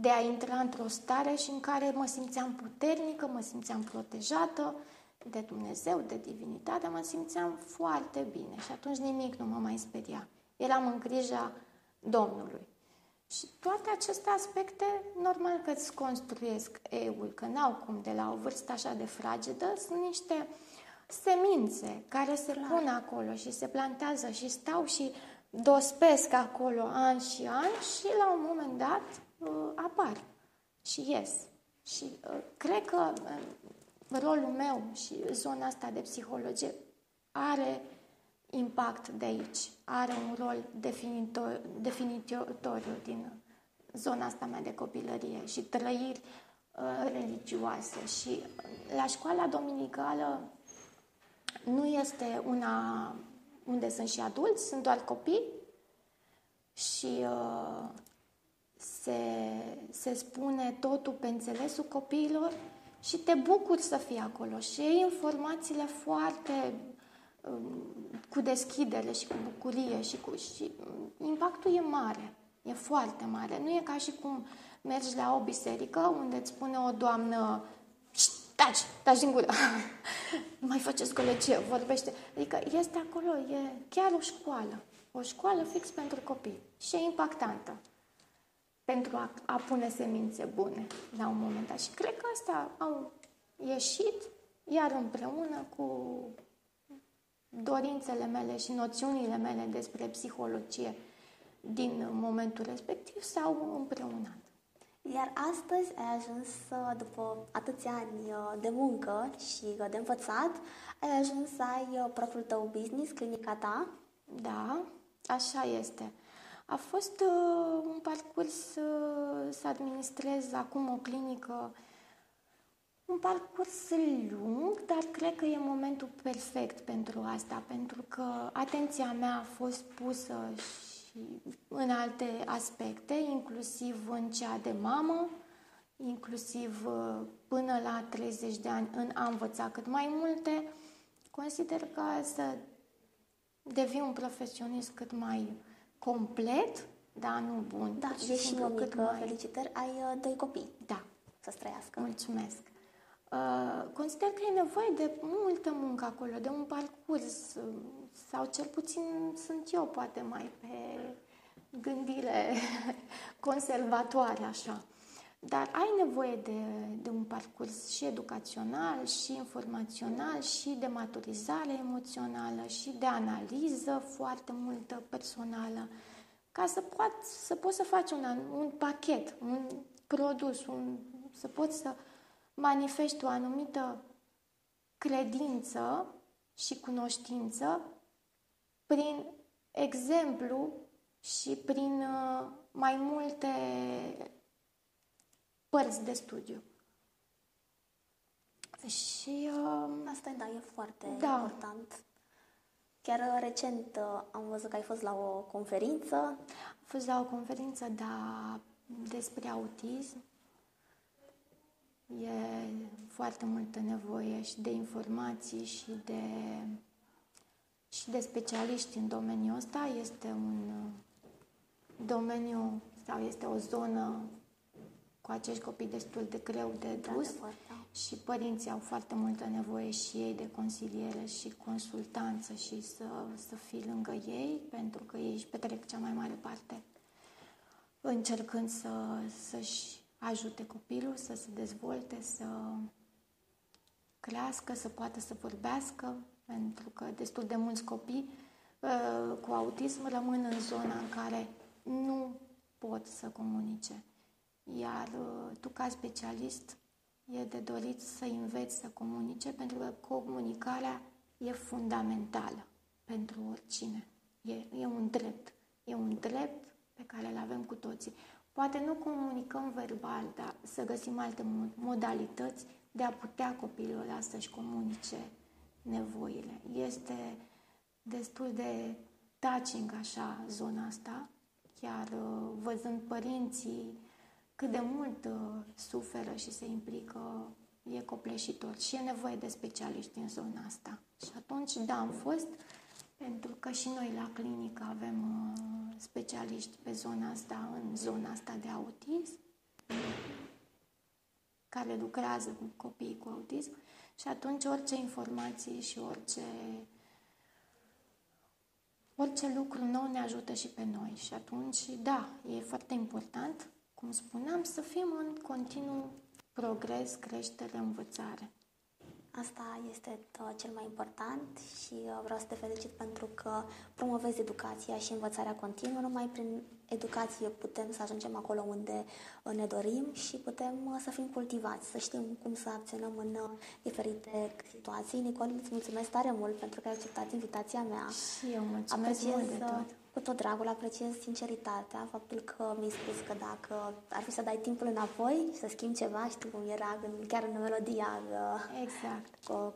de a intra într-o stare și în care mă simțeam puternică, mă simțeam protejată de Dumnezeu, de divinitate, mă simțeam foarte bine și atunci nimic nu mă mai speria. Eram în grija Domnului. Și toate aceste aspecte, normal că îți construiesc eul, că n-au cum de la o vârstă așa de fragedă, sunt niște semințe care se pun acolo și se plantează și stau și dospesc acolo ani și ani și la un moment dat uh, apar și ies. Și uh, cred că uh, rolul meu și zona asta de psihologie are impact de aici, are un rol definitor, definitoriu din zona asta mea de copilărie și trăiri uh, religioase. Și uh, la școala dominicală nu este una unde sunt și adulți, sunt doar copii și uh, se, se spune totul pe înțelesul copiilor și te bucuri să fii acolo și iei informațiile foarte um, cu deschidere și cu bucurie și, cu, și um, impactul e mare, e foarte mare. Nu e ca și cum mergi la o biserică unde îți spune o doamnă "Șt, taci, taci din gură, (laughs) nu mai faceți colegie, vorbește. Adică este acolo, e chiar o școală, o școală fix pentru copii și e impactantă pentru a, a pune semințe bune la un moment dat. Și cred că astea au ieșit, iar împreună cu dorințele mele și noțiunile mele despre psihologie din momentul respectiv s-au împreunat. Iar astăzi ai ajuns, uh, după atâția ani uh, de muncă și uh, de învățat, ai ajuns să ai uh, propriul tău business, clinica ta. Da, așa este. A fost uh, un parcurs uh, să administrez acum o clinică un parcurs lung, dar cred că e momentul perfect pentru asta, pentru că atenția mea a fost pusă și în alte aspecte, inclusiv în cea de mamă, inclusiv uh, până la 30 de ani în a învăța cât mai multe, consider că să devii un profesionist cât mai complet, da, nu bun. Da, și ești o mică, mai... felicitări, ai uh, doi copii. Da. Să trăiască. Mulțumesc. Uh, consider că e nevoie de multă muncă acolo, de un parcurs, uh, sau cel puțin sunt eu poate mai pe gândire (laughs) conservatoare, așa. Dar ai nevoie de, de un parcurs și educațional, și informațional, și de maturizare emoțională, și de analiză foarte multă personală, ca să poți să, poți să faci un, un pachet, un produs, un, să poți să manifesti o anumită credință și cunoștință prin exemplu și prin uh, mai multe părți de studiu. Și uh, asta da, e foarte da. important. Chiar uh, recent uh, am văzut că ai fost la o conferință. Am fost la o conferință, da, despre autism. E foarte multă nevoie și de informații și de, și de specialiști în domeniul ăsta. Este un uh, domeniu sau este o zonă cu acești copii destul de greu de dus da. și părinții au foarte multă nevoie și ei de consiliere și consultanță și să, să fii lângă ei, pentru că ei își petrec cea mai mare parte încercând să, să-și ajute copilul să se dezvolte, să crească, să poată să vorbească, pentru că destul de mulți copii uh, cu autism rămân în zona în care nu pot să comunice. Iar uh, tu, ca specialist, e de dorit să înveți să comunice, pentru că comunicarea e fundamentală pentru oricine. E, e un drept. E un drept pe care îl avem cu toții. Poate nu comunicăm verbal, dar să găsim alte modalități de a putea copilul ăla să-și comunice nevoile. Este destul de touching așa zona asta, chiar uh, văzând părinții cât de mult uh, suferă și se implică, e copleșitor și e nevoie de specialiști în zona asta. Și atunci, da, am fost, pentru că și noi la clinică avem uh, specialiști pe zona asta, în zona asta de autism, care lucrează cu copiii cu autism și atunci orice informație și orice orice lucru nou ne ajută și pe noi. Și atunci, da, e foarte important cum spuneam, să fim în continuu progres, creștere, învățare. Asta este uh, cel mai important și uh, vreau să te felicit pentru că promovezi educația și învățarea continuă. Numai prin educație putem să ajungem acolo unde uh, ne dorim și putem să fim cultivați, să știm cum să acționăm în diferite situații. Nicol, îți mulțumesc tare mult pentru că ai acceptat invitația mea. Și eu mulțumesc Apreciez mult de tot cu tot dragul apreciez sinceritatea, faptul că mi-ai spus că dacă ar fi să dai timpul înapoi și să schimbi ceva, știu cum era în, chiar în melodia exact. (laughs) cu,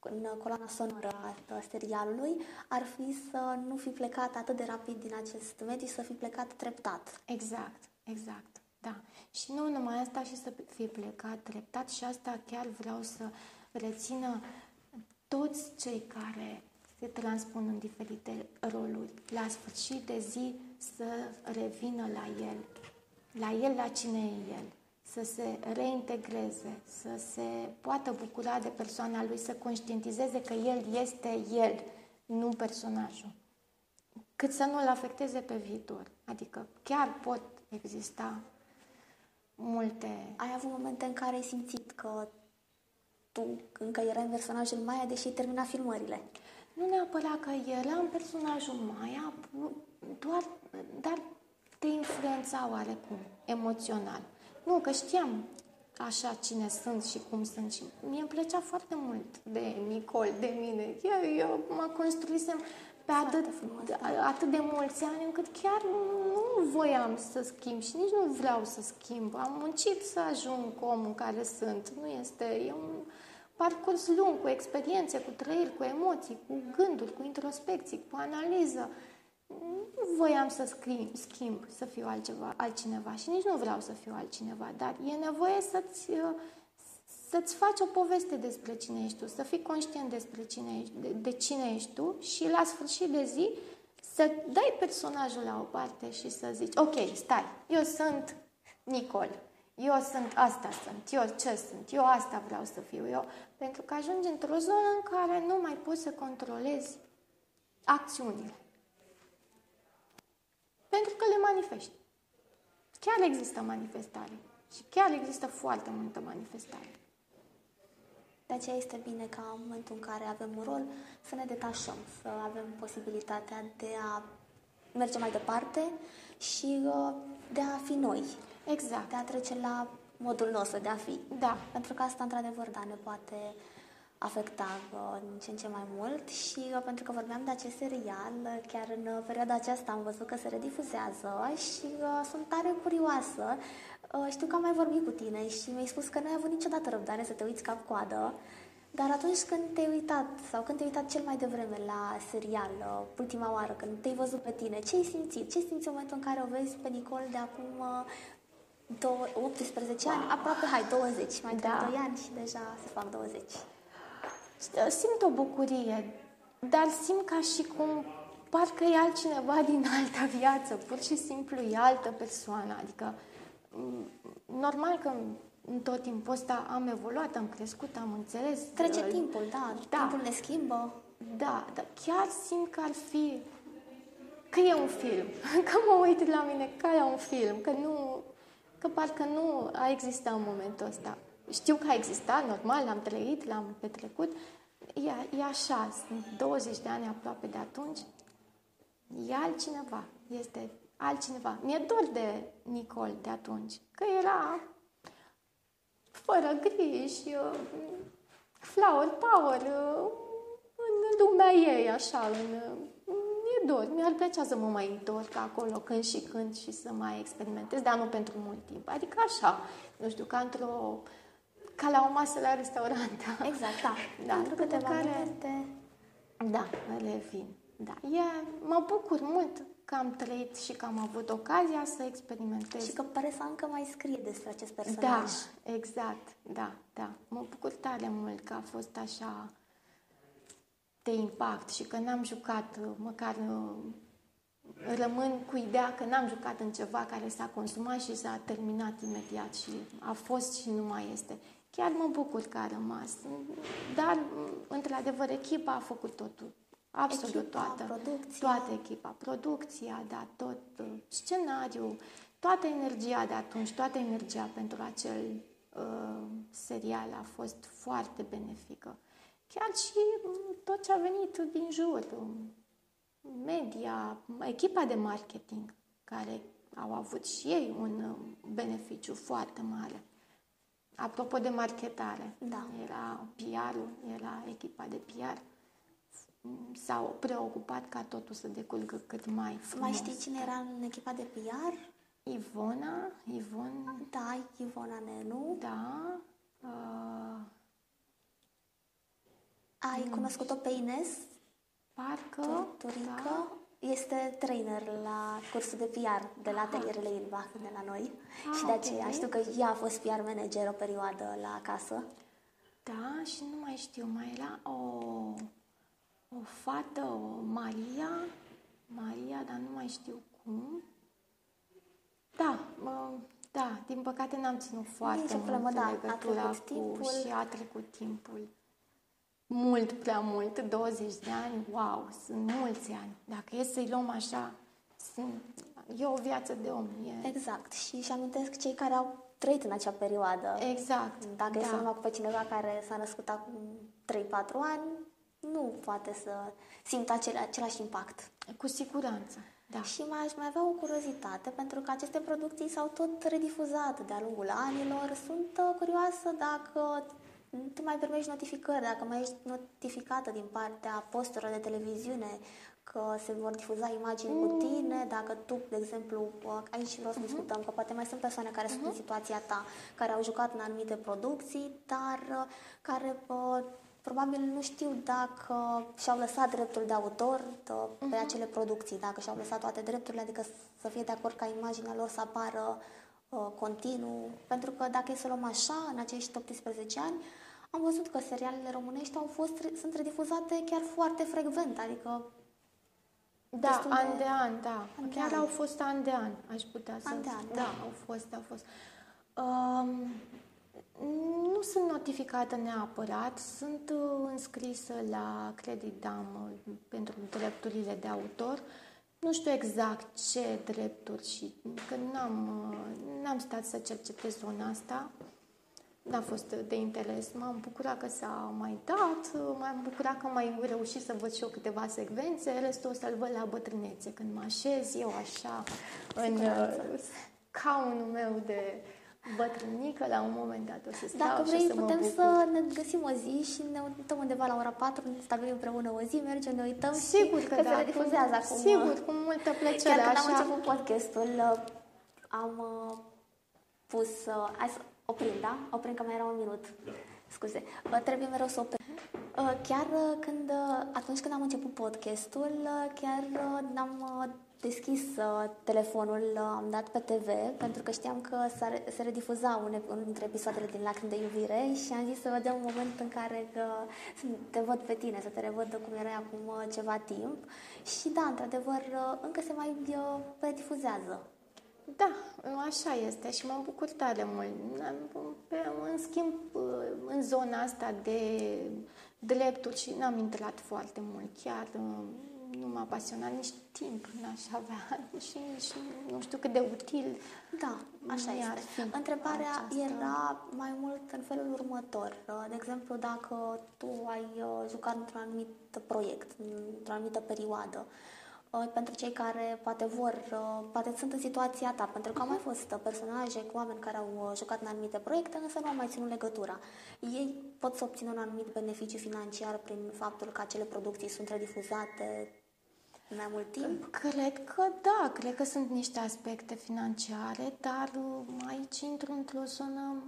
în coloana sonoră a serialului, ar fi să nu fi plecat atât de rapid din acest mediu, să fi plecat treptat. Exact, exact, da. Și nu numai asta, și să fi plecat treptat și asta chiar vreau să rețină toți cei care se transpun în diferite roluri. La sfârșit de zi să revină la el, la el, la cine e el, să se reintegreze, să se poată bucura de persoana lui, să conștientizeze că el este el, nu personajul. Cât să nu-l afecteze pe viitor. Adică chiar pot exista multe... Ai avut momente în care ai simțit că tu încă erai în personajul Maia, deși termina filmările? Nu neapărat că eram personajul Maia, doar, dar te influența oarecum, emoțional. Nu, că știam așa cine sunt și cum sunt. Și mie îmi plăcea foarte mult de Nicol, de mine. Eu, eu mă construisem pe atât, frumos, da. atât de mulți ani încât chiar nu voiam să schimb și nici nu vreau să schimb. Am muncit să ajung omul care sunt. Nu este... E un parcurs lung, cu experiențe, cu trăiri, cu emoții, cu gânduri, cu introspecții, cu analiză. Nu voiam să schimb, schimb, să fiu altceva, altcineva și nici nu vreau să fiu altcineva, dar e nevoie să-ți, să-ți faci o poveste despre cine ești tu, să fii conștient despre cine ești, de, de cine ești tu și la sfârșit de zi să dai personajul la o parte și să zici, ok, stai, eu sunt Nicol, eu sunt asta sunt, eu ce sunt, eu asta vreau să fiu eu, pentru că ajungi într-o zonă în care nu mai poți să controlezi acțiunile. Pentru că le manifesti. Chiar există manifestare. Și chiar există foarte multă manifestare. De aceea este bine ca în momentul în care avem un rol să ne detașăm, să avem posibilitatea de a merge mai departe și uh, de a fi noi. Exact. De a trece la modul nostru de a fi. Da. Pentru că asta, într-adevăr, da, ne poate afecta uh, din ce în ce mai mult și uh, pentru că vorbeam de acest serial, uh, chiar în uh, perioada aceasta am văzut că se redifuzează și uh, sunt tare curioasă. Uh, știu că am mai vorbit cu tine și mi-ai spus că n-ai avut niciodată răbdare să te uiți cap-coadă, dar atunci când te-ai uitat sau când te-ai uitat cel mai devreme la serial, uh, ultima oară, când te-ai văzut pe tine, ce ai simțit? Ce simți în momentul în care o vezi pe Nicol de acum uh, două- 18 ani, aproape, hai, 20, mai trec Da. 2 ani și deja se fac 20. Simt o bucurie, dar simt ca și cum parcă e altcineva din altă viață, pur și simplu e altă persoană. Adică, m, normal că în tot timpul ăsta am evoluat, am crescut, am înțeles. Trece uh, timpul, da, Da. timpul ne schimbă. Da, dar chiar simt că ar fi, că e un film, (laughs) că mă uit la mine ca la un film, că nu, că parcă nu a existat în momentul ăsta. Știu că a existat, normal, l-am trăit, l-am petrecut. E, e așa, sunt 20 de ani aproape de atunci. E altcineva, este altcineva. Mi-e dor de Nicol de atunci, că era fără griji, uh, flower power, uh, în lumea ei, așa, în, uh, mi-e dor. Mi-ar plăcea să mă mai întorc acolo când și când și să mai experimentez, dar nu pentru mult timp. Adică așa, nu știu, ca într-o ca la o masă la restaurant. (laughs) Exact, da. Da, Pentru după câteva care- momente. Da, revin. Da. E, mă bucur mult că am trăit și că am avut ocazia să experimentez. Și că pare să încă mai scrie despre acest Da, personaj. exact, da, da. Mă bucur tare mult că a fost așa de impact și că n-am jucat, măcar uh, rămân cu ideea că n-am jucat în ceva care s-a consumat și s-a terminat imediat și a fost și nu mai este. Chiar mă bucur că a rămas. Dar, într-adevăr, echipa a făcut totul. Absolut Echipa, toată. producția. Toată echipa. Producția, da, tot uh, scenariul, toată energia de atunci, toată energia pentru acel uh, serial a fost foarte benefică. Chiar și mm, tot ce a venit din jur, um, media, echipa de marketing, care au avut și ei un um, beneficiu foarte mare. Apropo de marketare, Da. era PR-ul, era echipa de PR. Mm, S-au preocupat ca totul să decurgă cât mai frumos. Mai știi cine era în echipa de PR? Ivona, Ivon, Da, Ivona Nenu. da, uh, Ai cunoscut-o pe Ines parcă, Turică? da. Este trainer la cursul de PR de la atelierele Ilbach de la noi. Ah, și de ok. aceea știu că ea a fost PR manager o perioadă la casă. Da, și nu mai știu, mai era o, o fată, o Maria, Maria, dar nu mai știu cum. Da, mă, da, din păcate n-am ținut foarte Nici o mult problemă, da, a legătura trecut cu timpul. și a trecut timpul. Mult, prea mult, 20 de ani, wow, sunt mulți ani. Dacă e să-i luăm așa, sunt, e o viață de om. E, Exact. Și își amintesc cei care au trăit în acea perioadă. exact, Dacă da. e să numai cu pe cineva care s-a născut acum 3-4 ani, nu poate să simtă acele, același impact. Cu siguranță, Da. Și mai aș mai avea o curiozitate, pentru că aceste producții s-au tot redifuzat de-a lungul anilor. Sunt uh, curioasă dacă tu mai primești notificări, dacă mai ești notificată din partea posturilor de televiziune că se vor difuza imagini mm. cu tine, dacă tu, de exemplu, uh, aici vreau să uh-huh. discutăm, că poate mai sunt persoane care uh-huh. sunt în mhm. situația ta, care au jucat în anumite producții, dar uh, care uh, probabil nu știu dacă și-au lăsat dreptul de autor de, uh-huh. pe mhm. acele producții, dacă și-au lăsat toate drepturile, adică să fie de acord ca imaginea lor să apară uh, continuu, pentru că dacă e să luăm așa, în acești 18 ani, am văzut că serialele românești au fost, sunt redifuzate chiar foarte frecvent, adică da, an de, de an, da. An Chiar an. au fost an de an, aș putea să... An de an, da. da. au fost, au fost. Um, nu sunt notificată neapărat, sunt uh, înscrisă la Credit Dam uh, pentru drepturile de autor. Nu știu exact ce drepturi și că n-am, uh, n-am stat să cercetez zona asta n-a fost de interes. M-am bucurat că s-a mai dat, m-am bucurat că am mai reușit să văd și eu câteva secvențe, restul o să-l văd la bătrânețe, când mă așez eu așa în caunul meu de bătrânică, la un moment dat o să stau Dacă vrei, și să putem mă să ne găsim o zi și ne uităm undeva la ora 4, ne stabilim împreună o zi, mergem, ne uităm Sigur și că, că da, se difuzează acum. Sigur, cu multă plăcere. Chiar când așa. am început podcastul, am uh, pus, uh, hai să Oprim, da? Oprim că mai era un minut. Da. Scuze. Trebuie mereu să oprim. Uh, chiar uh, când, uh, atunci când am început podcastul, chiar n-am deschis telefonul, am dat pe TV, pentru că știam că se redifuza unul dintre episoadele din Lacrimi de iubire și am zis să vedem un moment în care că, să te văd pe tine, să te revăd cum erai acum ceva timp. Și da, într-adevăr, încă se mai redifuzează. Da, așa este și mă bucur tare mult. În schimb, în zona asta de drepturi și n-am intrat foarte mult. Chiar uh, nu m-a pasionat nici timp, n-aș avea (laughs) și nici nu știu cât de util. Da, așa este. Întrebarea aceasta. era mai mult în felul următor. Uh, de exemplu, dacă tu ai uh, jucat într-un anumit proiect, într-o anumită perioadă, Uh, pentru cei care poate vor, uh, poate sunt în situația ta, pentru că au mai fost uh, personaje cu oameni care au jucat în anumite proiecte, însă nu au mai ținut legătura. Ei pot să obțină un anumit beneficiu financiar prin faptul că acele producții sunt redifuzate mai mult timp? Cred că da, cred că sunt niște aspecte financiare, dar aici intru într-o zonă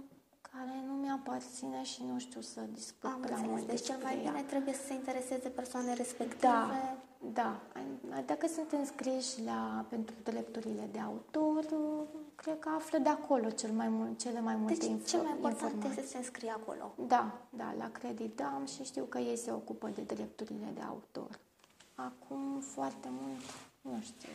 care nu mi-aparține și nu știu să discut Am prea mult Deci cel mai bine ea. trebuie să se intereseze persoane respective. Da, da. Dacă sunt înscriși la, pentru drepturile de autor, cred că află de acolo cel mai mult, cele mai multe deci, info- cel mai important informații. este să se înscrie acolo. Da, da, la credit da și știu că ei se ocupă de drepturile de autor. Acum foarte mult, nu știu.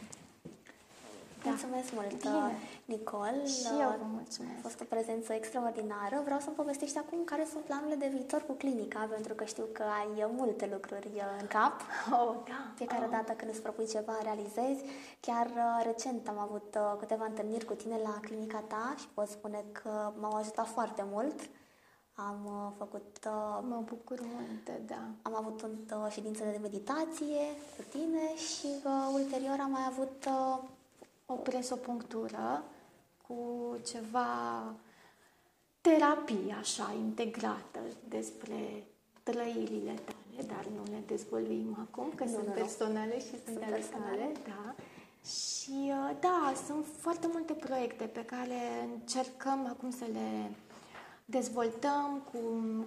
Da. Mulțumesc mult, Bine. Nicol. Și eu vă mulțumesc. A fost o prezență extraordinară. Vreau să-mi povestești acum care sunt planurile de viitor cu clinica, pentru că știu că ai multe lucruri uh, în cap. (laughs) Oh, da. Fiecare oh. dată când îți propui ceva, realizezi. Chiar uh, recent am avut uh, câteva întâlniri cu tine la clinica ta și pot spune că m-au ajutat foarte mult. Am făcut... Mă bucur mult, da. Am avut o ședință de meditație cu tine și uh, ulterior am mai avut uh, o presopunctură cu ceva terapie așa integrată despre trăirile tale, dar nu le dezvăluim acum, că nu, sunt nu, personale și sunt, sunt personale, da. Și uh, da, sunt foarte multe proiecte pe care încercăm acum să le dezvoltăm cu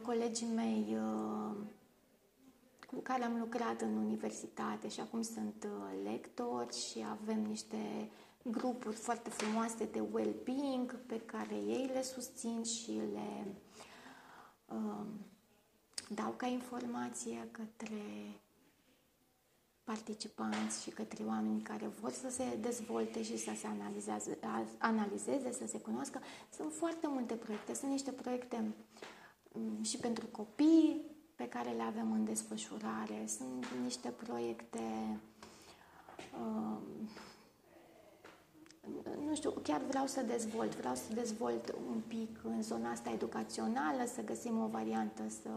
colegii mei uh, cu care am lucrat în universitate și acum sunt uh, lectori și avem niște grupuri foarte frumoase de well-being pe care ei le susțin și le uh, dau ca informație către participanți și către oameni care vor să se dezvolte și să se analizeze, analizeze, să se cunoască. Sunt foarte multe proiecte. Sunt niște proiecte um, și pentru copii pe care le avem în desfășurare. Sunt niște proiecte um, nu știu, chiar vreau să dezvolt, vreau să dezvolt un pic în zona asta educațională, să găsim o variantă, să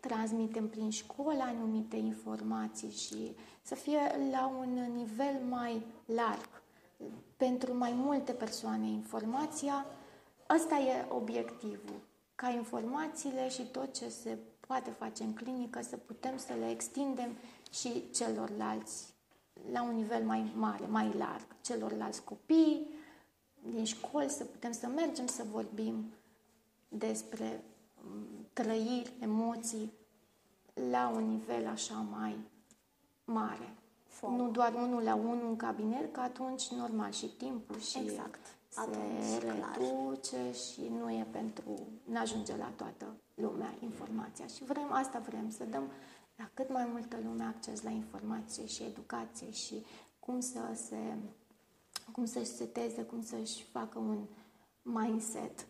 transmitem prin școală anumite informații și să fie la un nivel mai larg. Pentru mai multe persoane informația, ăsta e obiectivul, ca informațiile și tot ce se poate face în clinică să putem să le extindem și celorlalți la un nivel mai mare, mai larg, celorlalți copii din școli, să putem să mergem să vorbim despre mm, trăiri, emoții la un nivel așa mai mare. Fom. Nu doar unul la unul în cabinet, că atunci normal și timpul și exact. se atunci, reduce clar. și nu e pentru, nu ajunge la toată lumea informația. Și vrem, asta vrem, să dăm la cât mai multă lume acces la informație și educație și cum să se cum să-și seteze, cum să-și facă un mindset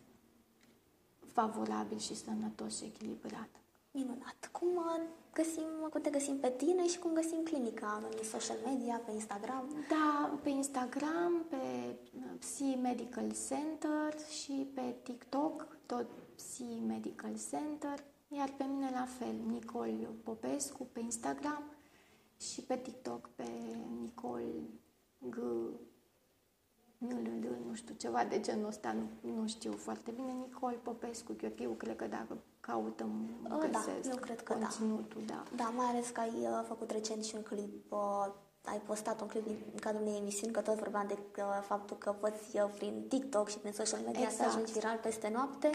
favorabil și sănătos și echilibrat. Minunat! Cum uh, găsim, cum te găsim pe tine și cum găsim clinica în social media, pe Instagram? Da, pe Instagram, pe uh, Psi Medical Center și pe TikTok, tot Psi Medical Center. Iar pe mine la fel, Nicol Popescu pe Instagram și pe TikTok pe Nicol G nu, nu, nu știu, ceva de genul ăsta, nu, nu știu foarte bine. Nicol Popescu Gheorghiu, cred că dacă căutăm, găsesc da, eu cred că conținutul, da. da. Da, mai ales că ai uh, făcut recent și un clip, uh, ai postat un clip în cadrul unei emisiuni, că tot vorbeam de uh, faptul că poți uh, prin TikTok și prin social media exact. să ajungi viral peste noapte.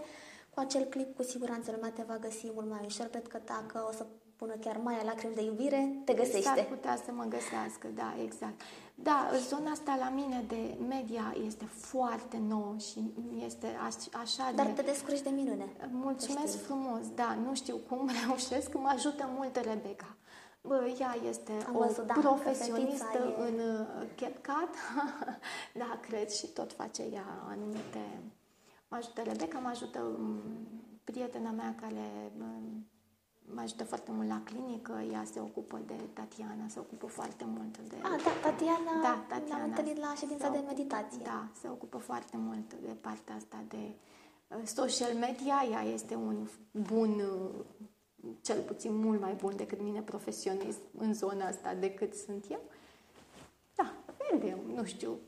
Cu acel clip, cu siguranță lumea te va găsi mult mai ușor. Cred că dacă o să pună chiar mai lacrimi de iubire, te găsește. S-ar putea să mă găsească, da, exact. Da, zona asta la mine de media este foarte nouă și este așa Dar de... te descurci de minune. Mulțumesc frumos, da, nu știu cum (laughs) reușesc, mă ajută mult Rebecca. Bă, ea este Am o văzut, da, profesionistă e... în uh, CapCut, (laughs) da, cred, și tot face ea anumite... Mă ajută Rebecca, mă ajută um, prietena mea care um, mă ajută foarte mult la clinică, ea se ocupă de Tatiana, se ocupă foarte mult de... Ah, da, Tatiana, da, Tatiana am întâlnit la ședința de meditație. Da, se ocupă foarte mult de partea asta de uh, social media, ea este un bun, uh, cel puțin mult mai bun decât mine profesionist în zona asta decât sunt eu. Da, vedem, nu știu,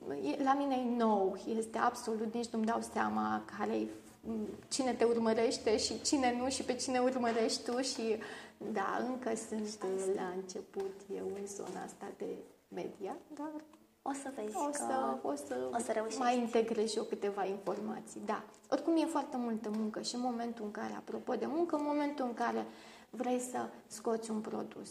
la mine e nou, este absolut, nici nu-mi dau seama care e cine te urmărește și cine nu și pe cine urmărești tu și da, încă sunt la început eu în zona asta de media, dar o să vezi o să, că o să, o să reușești. mai integrez și eu câteva informații. Da, oricum e foarte multă muncă și în momentul în care, apropo de muncă, în momentul în care vrei să scoți un produs,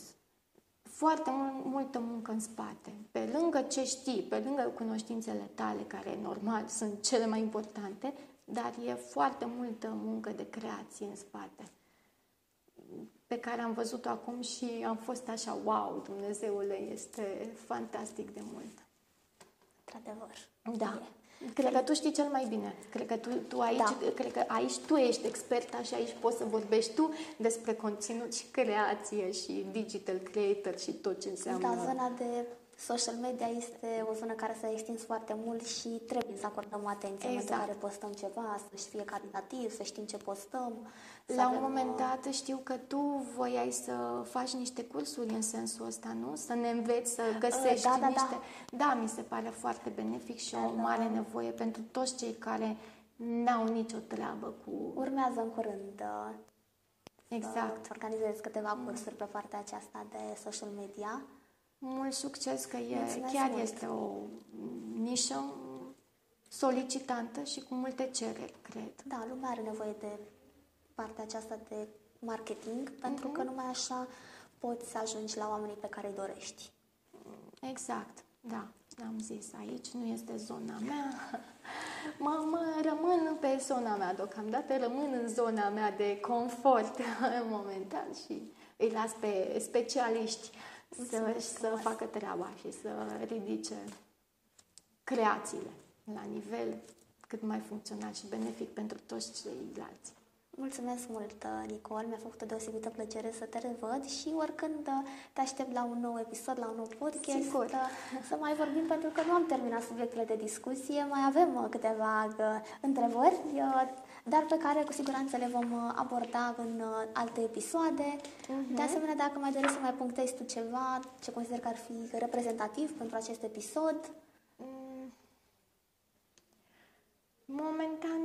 foarte multă muncă în spate. Pe lângă ce știi, pe lângă cunoștințele tale, care normal sunt cele mai importante, dar e foarte multă muncă de creație în spate pe care am văzut-o acum și am fost așa, wow, Dumnezeule, este fantastic de mult. Într-adevăr. Da. E. Cred că tu știi cel mai bine. Cred că tu, tu aici, da. cred că aici tu ești experta și aici poți să vorbești tu despre conținut și creație și digital creator și tot ce înseamnă. Da, zona de social media este o zonă care s-a extins foarte mult și trebuie să acordăm atenție exact. în care postăm ceva, să fie calitativ, să știm ce postăm. La un moment uh, dat știu că tu voiai să faci niște cursuri în sensul ăsta, nu? Să ne înveți să uh, găsești da, da, niște... Da. da, mi se pare foarte benefic și o da. mare nevoie pentru toți cei care n-au nicio treabă cu... Urmează în curând uh, Exact. Organizez câteva cursuri pe partea aceasta de social media. Mult succes, că e, chiar mult. este o nișă solicitantă și cu multe cereri, cred. Da, lumea are nevoie de partea aceasta de marketing, uh-huh. pentru că mhm. numai așa poți să ajungi la oamenii pe care îi dorești. Exact, da, am zis, aici nu este zona mea. (laughs) Mă, mă rămân pe zona mea deocamdată, rămân în zona mea de confort (laughs) momentan și îi las pe specialiști să, să facă treaba și să ridice creațiile la nivel cât mai funcțional și benefic pentru toți ceilalți. Mulțumesc mult, Nicol. Mi-a făcut o deosebită plăcere să te revăd și oricând te aștept la un nou episod, la un nou podcast, Sigur. să mai vorbim pentru că nu am terminat subiectele de discuție, mai avem uh, câteva uh, întrebări, uh, dar pe care cu siguranță le vom aborda în alte episoade. Uh-huh. De asemenea, dacă mai dorești să mai punctezi tu ceva ce consider că ar fi reprezentativ pentru acest episod, Momentan,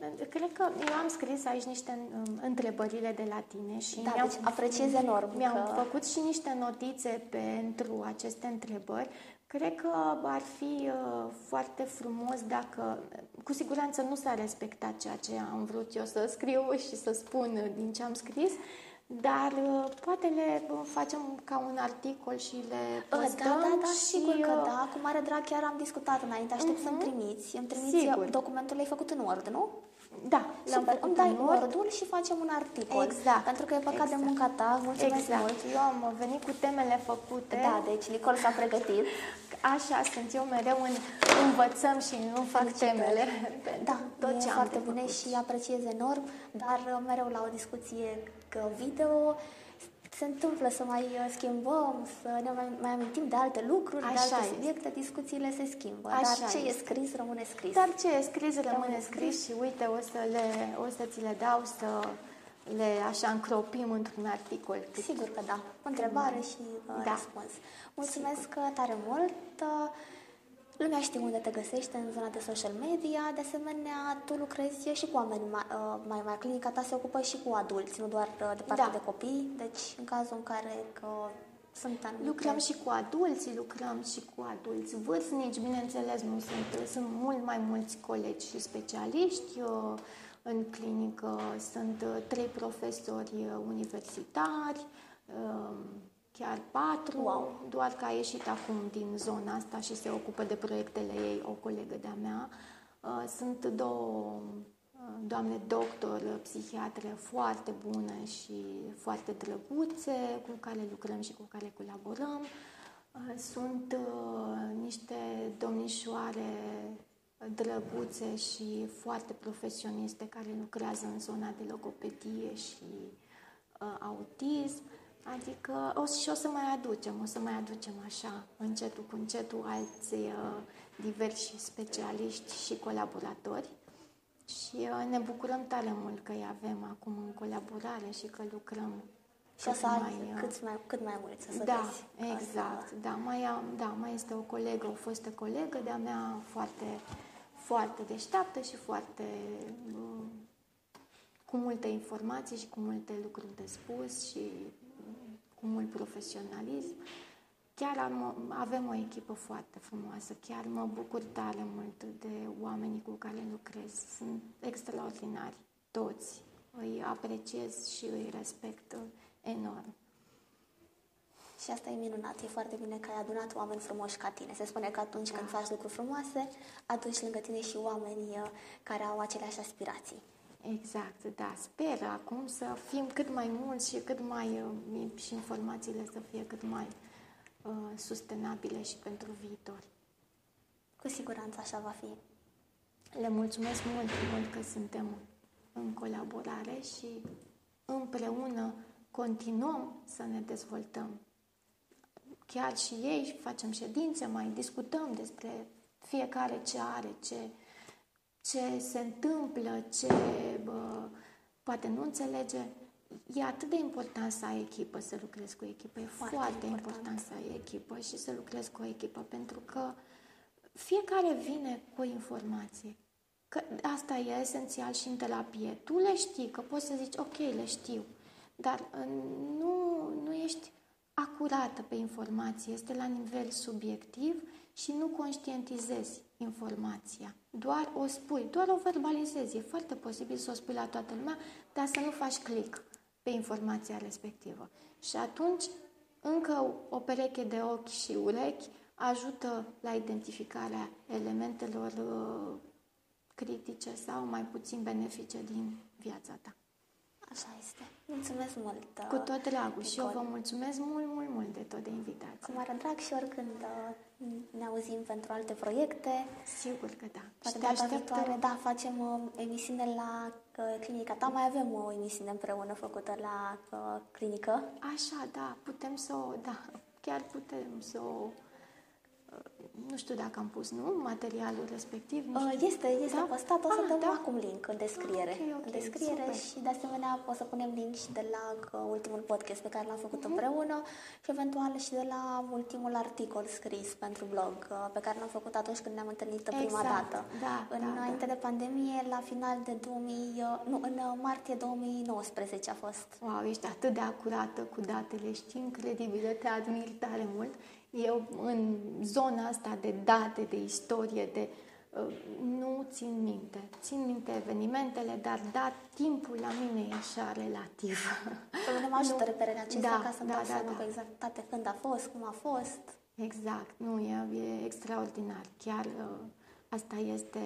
uh, cred că eu am scris aici niște um, întrebările de la tine și da, mi-am, deci apreciez enorm Mi-am că... făcut și niște notițe pentru aceste întrebări. Cred că ar fi uh, foarte frumos dacă, cu siguranță nu s-a respectat ceea ce am vrut eu să scriu și să spun din ce am scris, dar uh, poate le uh, facem ca un articol și le postăm. Da, da, da, și sigur că uh, da. Cu mare drag chiar am discutat înainte. Aștept uh-huh. să-mi mhm. trimiți. Îmi trimiți sigur. documentul, l-ai făcut în Word, nu? Da, l-am Super. Îmi dai Word-ul și facem un articol. Exact. Pentru că e păcat exact. de munca ta. Mulțumesc exact. mult. Eu am venit cu temele făcute. Da, deci Nicol s-a pregătit. (laughs) Așa sunt eu mereu în învățăm și nu fac temele. Da, tot e ce foarte bine făcut. și apreciez enorm, dar mereu la o discuție video se întâmplă să mai uh, schimbăm, să ne mai, mai amintim de alte lucruri, Așa de alte este. subiecte, discuțiile se schimbă. Așa Dar ce este. e scris rămâne scris. Dar ce e scris rămâne, rămâne scris, scris și uite, o să, le, o să ți le dau să le așa încropim într-un articol. Sigur că da. Întrebare și uh, da. răspuns. Mulțumesc Sigur. tare mult! Uh, Lumea știe unde te găsește în zona de social media, de asemenea, tu lucrezi și cu oameni mai, uh, mai mari. Clinica ta se ocupă și cu adulți, nu doar uh, de partea da. de copii, deci în cazul în care că sunt anumite... Lucrăm și cu adulți, lucrăm și cu adulți vârstnici, bineînțeles, nu sunt, sunt mult mai mulți colegi și specialiști. Eu, în clinică sunt uh, trei profesori universitari, um, chiar patru, wow. doar că a ieșit acum din zona asta și se ocupă de proiectele ei o colegă de-a mea. Uh, sunt două uh, doamne doctor, psihiatre foarte bune și foarte drăguțe, cu care lucrăm și cu care colaborăm. Uh, sunt niște domnișoare drăguțe și foarte profesioniste care lucrează în zona de logopedie și autism. Adică o, și o să mai aducem, o să mai aducem așa, încetul cu încetul, alți uh, diversi specialiști și colaboratori. Și uh, ne bucurăm tare mult că îi avem acum în colaborare și că lucrăm și să mai, uh, cât mai, cât mai mult să Da, vezi. exact. Asta. Da, mai, am, da, mai este o colegă, o fostă colegă de-a mea foarte, foarte deșteaptă și foarte uh, cu multe informații și cu multe lucruri de spus și cu mult profesionalism. Chiar am, avem o echipă foarte frumoasă, chiar mă bucur tare mult de oamenii cu care lucrez. Sunt extraordinari, toți. Îi apreciez și îi respect enorm. Și asta e minunat, e foarte bine că ai adunat oameni frumoși ca tine. Se spune că atunci da. când faci lucruri frumoase, atunci lângă tine și oameni uh, care au aceleași aspirații. Exact, da. Sper acum să fim cât mai mulți și cât mai uh, și informațiile să fie cât mai uh, sustenabile și pentru viitor. Cu siguranță așa va fi. Le mulțumesc mult, mult că suntem în colaborare și împreună continuăm să ne dezvoltăm. Chiar și ei facem ședințe, mai discutăm despre fiecare ce are, ce, ce se întâmplă, ce bă, poate nu înțelege. E atât de important să ai echipă, să lucrezi cu echipă. E foarte, foarte important. important să ai echipă și să lucrezi cu o echipă, pentru că fiecare vine cu o informație. Că asta e esențial și în terapie. Tu le știi, că poți să zici, ok, le știu, dar nu, nu ești acurată pe informație, este la nivel subiectiv și nu conștientizezi informația. Doar o spui, doar o verbalizezi. E foarte posibil să o spui la toată lumea, dar să nu faci click pe informația respectivă. Și atunci, încă o pereche de ochi și urechi ajută la identificarea elementelor uh, critice sau mai puțin benefice din viața ta. Așa este. Mulțumesc mult. Cu tot dragul și eu Nicole. vă mulțumesc mult, mult, mult de tot de invitație. Cu mare drag și oricând uh, ne auzim pentru alte proiecte. Sigur că da. Poate Și te data aștept viitoare, da, facem uh, emisiune la uh, clinica ta. Mai avem o emisiune împreună făcută la uh, clinică. Așa, da, putem să o, da, chiar putem să o, uh, nu știu dacă am pus, nu, materialul respectiv, nu Uh, știu. Este, este Da? postat, o să Ah, dăm da. acum link în descriere. Ah, ok, ok, în descriere super. și de asemenea o să punem link și de la uh, ultimul podcast pe care l-am făcut Mhm. împreună și eventual și de la ultimul articol scris pentru blog uh, pe care l-am făcut atunci când ne-am întâlnit prima Exact, dată. da, da, Înainte da. de pandemie, la final de 2000, uh, nu, în uh, martie 2019 a fost. Wow, ești atât de acurată cu datele, știi, incredibilă, te admir tare mult. Eu, în zona asta de date, de istorie, de uh, nu țin minte. Țin minte evenimentele, dar da, timpul la mine e așa relativ. Pe mine mă ajută Nu. reperele acestea Da, ca să-mi da, dau da, seama da. cu exactitate când a fost, cum a fost. Exact, nu, e, e extraordinar. Chiar uh, asta este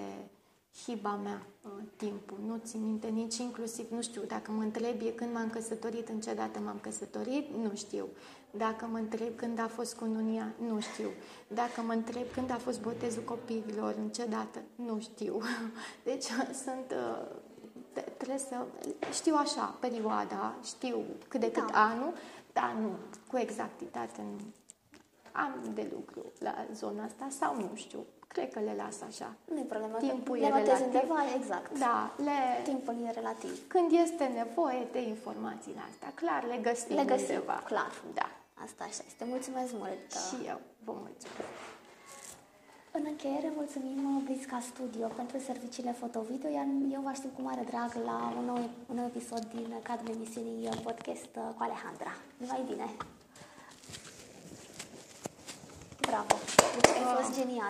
hiba mea, uh, timpul. Nu țin minte nici inclusiv, nu știu, dacă mă întreb e când m-am căsătorit, în ce dată m-am căsătorit, nu știu. Dacă mă întreb când a fost cununia, nu știu. Dacă mă întreb când a fost botezul copiilor, în ce dată, nu știu. (laughs) Deci sunt... uh, te- trebuie să... Știu așa, perioada, știu cât de cât Da. anul, dar nu, cu exactitate nu am de lucru la zona asta sau nu știu. Cred că le las așa. Nu-i problemă. Timpul le e notezi relativ. undeva, exact. Da, le, Timpul e relativ. când este nevoie de informațiile astea, clar, le găsim Le găsim, undeva. clar. Da. Asta așa este. Mulțumesc mult. Și eu vă mulțumesc. În încheiere, mulțumim Blisca Studio pentru serviciile foto-video, iar eu vă aștept cu mare drag la un nou, un nou episod din cadrul emisiunii podcast uh, cu Alejandra. Numai bine! Bravo! Deci ai fost genial!